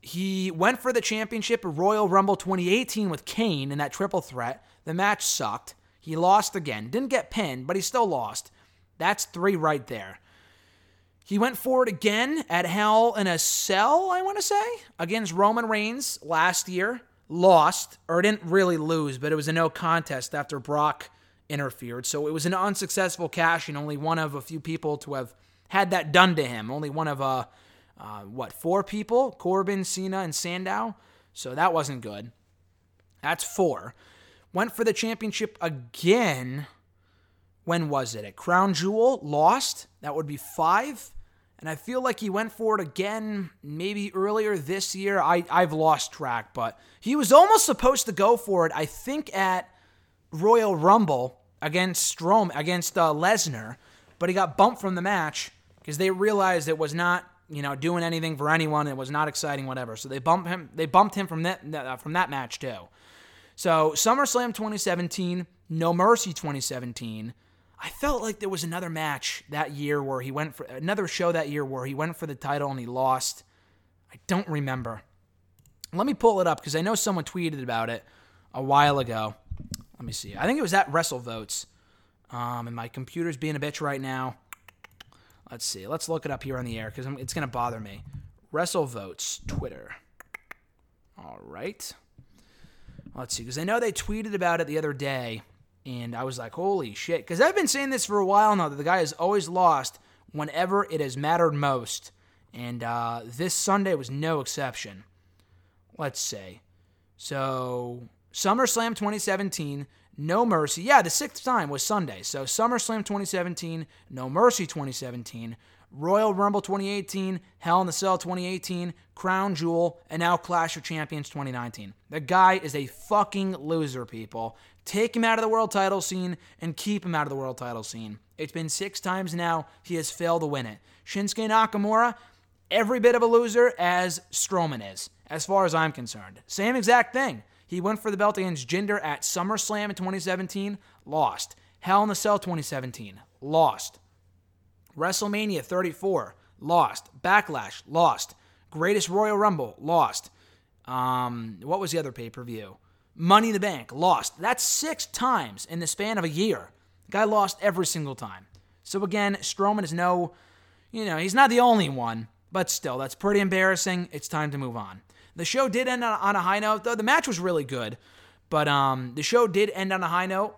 Speaker 4: He went for the championship at Royal Rumble 2018 with Kane in that triple threat. The match sucked. He lost again. Didn't get pinned, but he still lost. That's three right there. He went forward again at Hell in a Cell, I want to say, against Roman Reigns last year. Lost, or didn't really lose, but it was a no contest after Brock interfered. So it was an unsuccessful cash, and only one of a few people to have had that done to him. Only one of, uh, uh, what, four people? Corbin, Cena, and Sandow. So that wasn't good. That's four. Went for the championship again. When was it? At Crown Jewel, lost. That would be five. And I feel like he went for it again maybe earlier this year. I, I've lost track, but he was almost supposed to go for it, I think, at Royal Rumble against Strom against uh, Lesnar, but he got bumped from the match because they realized it was not you know doing anything for anyone. It was not exciting, whatever. So they bumped him. They bumped him from that uh, from that match too. So SummerSlam 2017, No Mercy 2017. I felt like there was another match that year where he went for another show that year where he went for the title and he lost. I don't remember. Let me pull it up because I know someone tweeted about it a while ago. Let me see. I think it was at WrestleVotes. Um, and my computer's being a bitch right now. Let's see. Let's look it up here on the air because it's going to bother me. WrestleVotes, Twitter. All right. Let's see. Because I know they tweeted about it the other day. And I was like, holy shit. Because I've been saying this for a while now that the guy has always lost whenever it has mattered most. And uh, this Sunday was no exception. Let's say. So, SummerSlam 2017, No Mercy. Yeah, the sixth time was Sunday. So, SummerSlam 2017, No Mercy 2017, Royal Rumble 2018, Hell in the Cell 2018, Crown Jewel, and now Clash of Champions 2019. The guy is a fucking loser, people. Take him out of the world title scene and keep him out of the world title scene. It's been six times now. He has failed to win it. Shinsuke Nakamura, every bit of a loser as Strowman is, as far as I'm concerned. Same exact thing. He went for the belt against Jinder at SummerSlam in 2017, lost. Hell in the Cell 2017, lost. WrestleMania 34, lost. Backlash, lost. Greatest Royal Rumble, lost. Um, what was the other pay per view? Money in the Bank, lost. That's six times in the span of a year. The guy lost every single time. So again, Strowman is no, you know, he's not the only one, but still, that's pretty embarrassing. It's time to move on. The show did end on a high note, though. The match was really good, but um, the show did end on a high note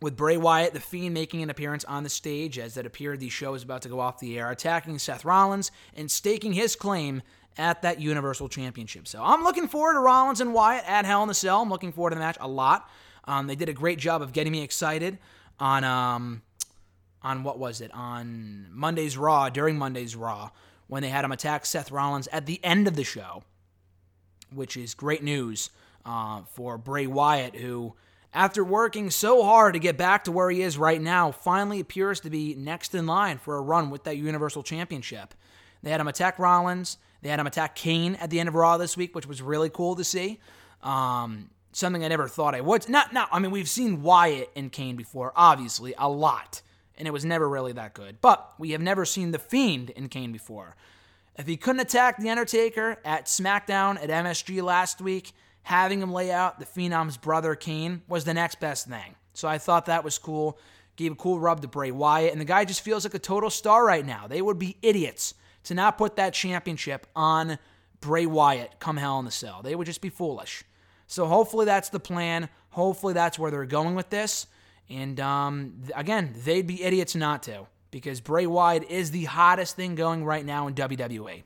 Speaker 4: with Bray Wyatt, the Fiend, making an appearance on the stage as it appeared the show was about to go off the air, attacking Seth Rollins and staking his claim at that Universal Championship. So I'm looking forward to Rollins and Wyatt at Hell in the Cell. I'm looking forward to the match a lot. Um, they did a great job of getting me excited on um, on what was it on Monday's Raw during Monday's Raw when they had him attack Seth Rollins at the end of the show, which is great news uh, for Bray Wyatt, who after working so hard to get back to where he is right now, finally appears to be next in line for a run with that Universal Championship. They had him attack Rollins. They had him attack Kane at the end of Raw this week, which was really cool to see. Um, something I never thought I would. Not, not. I mean, we've seen Wyatt and Kane before, obviously, a lot, and it was never really that good. But we have never seen the Fiend in Kane before. If he couldn't attack the Undertaker at SmackDown at MSG last week, having him lay out the Phenom's brother Kane was the next best thing. So I thought that was cool. Gave a cool rub to Bray Wyatt, and the guy just feels like a total star right now. They would be idiots to not put that championship on Bray Wyatt come Hell in the Cell. They would just be foolish. So hopefully that's the plan. Hopefully that's where they're going with this. And um, again, they'd be idiots not to because Bray Wyatt is the hottest thing going right now in WWE.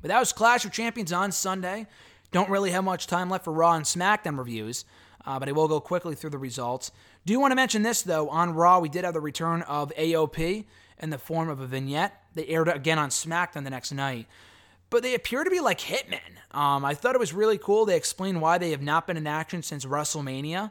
Speaker 4: But that was Clash of Champions on Sunday. Don't really have much time left for Raw and SmackDown reviews, uh, but I will go quickly through the results. Do you want to mention this, though. On Raw, we did have the return of AOP in the form of a vignette. They aired it again on SmackDown the next night. But they appear to be like hitmen. Um, I thought it was really cool. They explained why they have not been in action since WrestleMania.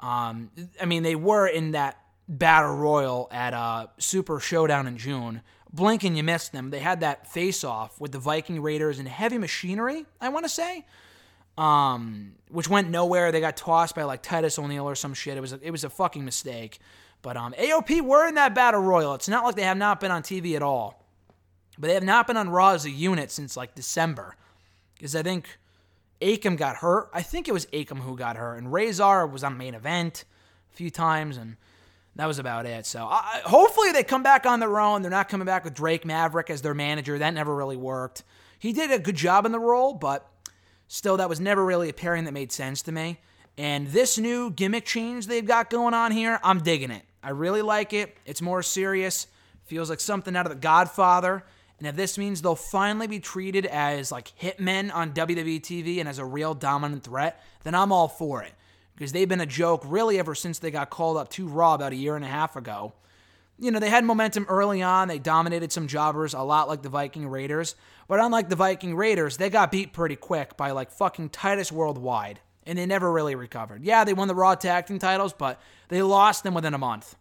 Speaker 4: Um, I mean, they were in that battle royal at uh, Super Showdown in June. Blink and you missed them. They had that face off with the Viking Raiders and Heavy Machinery, I want to say, um, which went nowhere. They got tossed by like Titus O'Neil or some shit. It was a, it was a fucking mistake. But um, AOP were in that battle royal. It's not like they have not been on TV at all, but they have not been on Raw as a unit since like December, because I think Akam got hurt. I think it was Akam who got hurt, and Razor was on main event a few times, and that was about it. So uh, hopefully they come back on their own. They're not coming back with Drake Maverick as their manager. That never really worked. He did a good job in the role, but still, that was never really a pairing that made sense to me. And this new gimmick change they've got going on here, I'm digging it. I really like it. It's more serious. Feels like something out of The Godfather. And if this means they'll finally be treated as like hitmen on WWE TV and as a real dominant threat, then I'm all for it. Because they've been a joke really ever since they got called up to Raw about a year and a half ago. You know, they had momentum early on. They dominated some jobbers a lot like the Viking Raiders. But unlike the Viking Raiders, they got beat pretty quick by like fucking Titus Worldwide. And they never really recovered. Yeah, they won the Raw Tag Team titles, but they lost them within a month.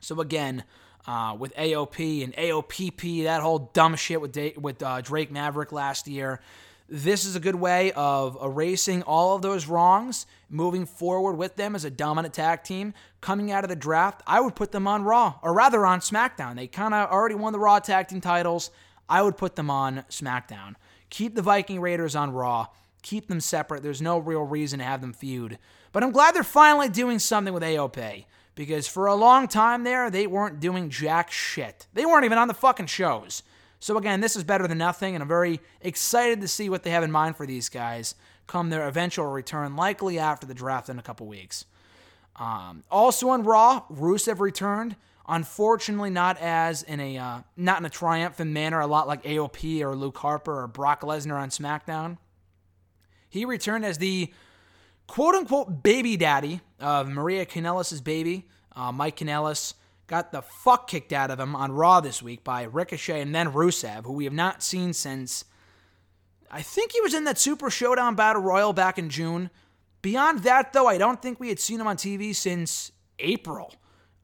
Speaker 4: So again, uh, with AOP and AOPP, that whole dumb shit with, with uh, Drake Maverick last year, this is a good way of erasing all of those wrongs, moving forward with them as a dominant tag team. Coming out of the draft, I would put them on Raw, or rather on SmackDown. They kind of already won the Raw tag team titles. I would put them on SmackDown. Keep the Viking Raiders on Raw. Keep them separate. There's no real reason to have them feud. But I'm glad they're finally doing something with AOP because for a long time there, they weren't doing jack shit. They weren't even on the fucking shows. So again, this is better than nothing, and I'm very excited to see what they have in mind for these guys come their eventual return, likely after the draft in a couple weeks. Um, also on Raw, Rusev returned. Unfortunately, not as in a uh, not in a triumphant manner, a lot like AOP or Luke Harper or Brock Lesnar on SmackDown. He returned as the quote unquote baby daddy of Maria Kanellis' baby, uh, Mike Kanellis got the fuck kicked out of him on Raw this week by Ricochet and then Rusev, who we have not seen since. I think he was in that Super Showdown Battle Royal back in June. Beyond that, though, I don't think we had seen him on TV since April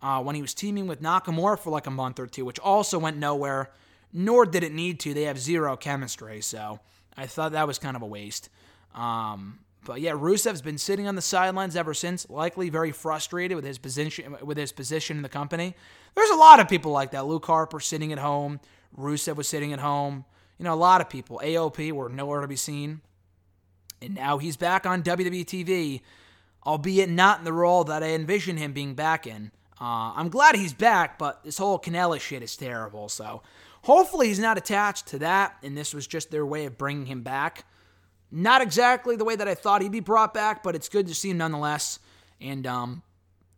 Speaker 4: uh, when he was teaming with Nakamura for like a month or two, which also went nowhere, nor did it need to. They have zero chemistry, so I thought that was kind of a waste. Um, but yeah, Rusev's been sitting on the sidelines ever since, likely very frustrated with his position with his position in the company. There's a lot of people like that. Luke Harper sitting at home. Rusev was sitting at home. You know, a lot of people. AOP were nowhere to be seen. And now he's back on WWE TV, albeit not in the role that I envision him being back in. Uh, I'm glad he's back, but this whole Canella shit is terrible. So hopefully he's not attached to that, and this was just their way of bringing him back. Not exactly the way that I thought he'd be brought back, but it's good to see him nonetheless. And um,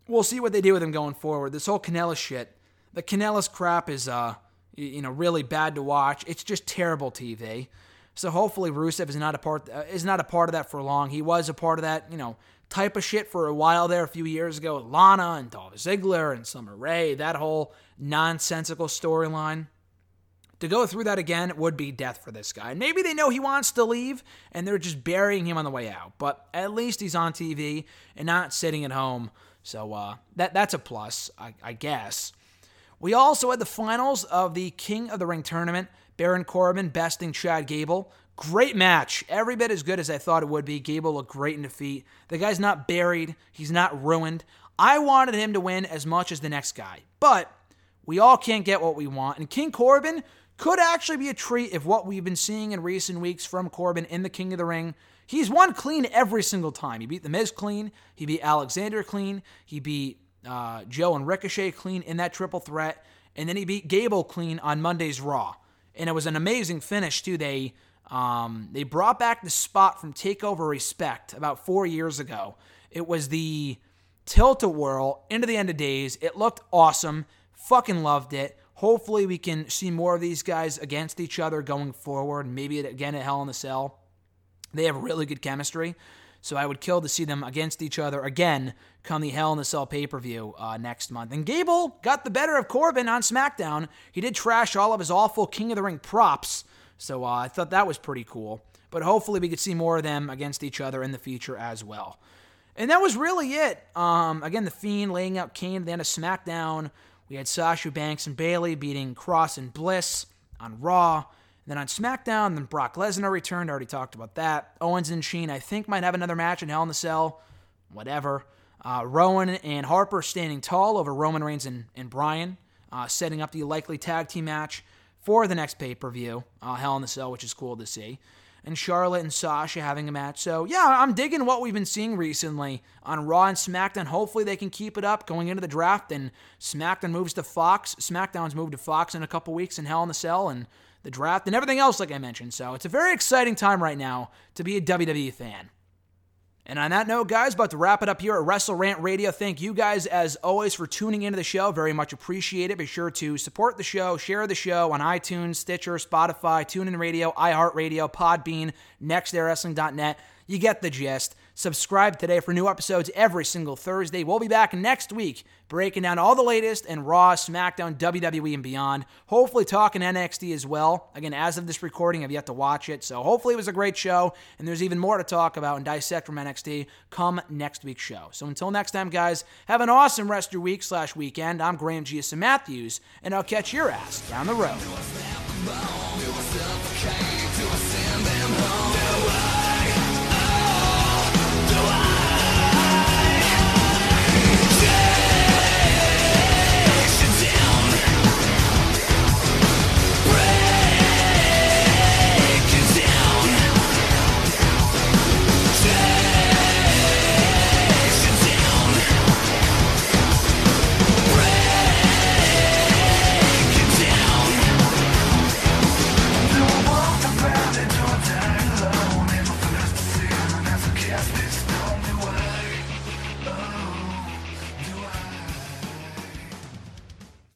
Speaker 4: we'll see what they do with him going forward. This whole Canella shit, the Kanellis crap is uh, you know really bad to watch. It's just terrible TV. So hopefully Rusev is not a part uh, is not a part of that for long. He was a part of that, you know, type of shit for a while there a few years ago with Lana and Dolph Ziggler and Summer Rae, that whole nonsensical storyline to go through that again would be death for this guy. Maybe they know he wants to leave and they're just burying him on the way out. But at least he's on TV and not sitting at home. So uh, that that's a plus, I, I guess. We also had the finals of the King of the Ring tournament. Baron Corbin besting Chad Gable. Great match. Every bit as good as I thought it would be. Gable looked great in defeat. The guy's not buried. He's not ruined. I wanted him to win as much as the next guy. But we all can't get what we want. And King Corbin could actually be a treat if what we've been seeing in recent weeks from Corbin in the King of the Ring. He's won clean every single time. He beat The Miz clean. He beat Alexander clean. He beat uh, Joe and Ricochet clean in that triple threat. And then he beat Gable clean on Monday's Raw. And it was an amazing finish, too. They, um, they brought back the spot from Takeover Respect about four years ago. It was the tilt a whirl into the end of days. It looked awesome. Fucking loved it. Hopefully, we can see more of these guys against each other going forward. Maybe again at Hell in the Cell. They have really good chemistry. So I would kill to see them against each other again come the Hell in the Cell pay per view uh, next month. And Gable got the better of Corbin on SmackDown. He did trash all of his awful King of the Ring props. So uh, I thought that was pretty cool. But hopefully we could see more of them against each other in the future as well. And that was really it. Um, again, The Fiend laying out Kane at the end of SmackDown. We had Sasha Banks and Bayley beating Cross and Bliss on Raw. And then on SmackDown, then Brock Lesnar returned. I already talked about that. Owens and Shane, I think, might have another match in Hell in the Cell. Whatever. Uh, Rowan and Harper standing tall over Roman Reigns and, and Bryan, uh, setting up the likely tag team match for the next pay per view, uh, Hell in the Cell, which is cool to see and Charlotte and Sasha having a match. So, yeah, I'm digging what we've been seeing recently on Raw and SmackDown. Hopefully, they can keep it up going into the draft. And SmackDown moves to Fox. SmackDown's moved to Fox in a couple weeks and Hell in the Cell and the draft and everything else, like I mentioned. So, it's a very exciting time right now to be a WWE fan. And on that note, guys, about to wrap it up here at Wrestle Rant Radio. Thank you guys, as always, for tuning into the show. Very much appreciate it. Be sure to support the show, share the show on iTunes, Stitcher, Spotify, TuneIn Radio, iHeartRadio, Podbean, NextAirWrestling.net. You get the gist. Subscribe today for new episodes every single Thursday. We'll be back next week breaking down all the latest and Raw, SmackDown, WWE, and beyond. Hopefully, talking NXT as well. Again, as of this recording, I've yet to watch it. So, hopefully, it was a great show. And there's even more to talk about and dissect from NXT come next week's show. So, until next time, guys, have an awesome rest of your week slash weekend. I'm Graham Giason Matthews, and I'll catch your ass down the road.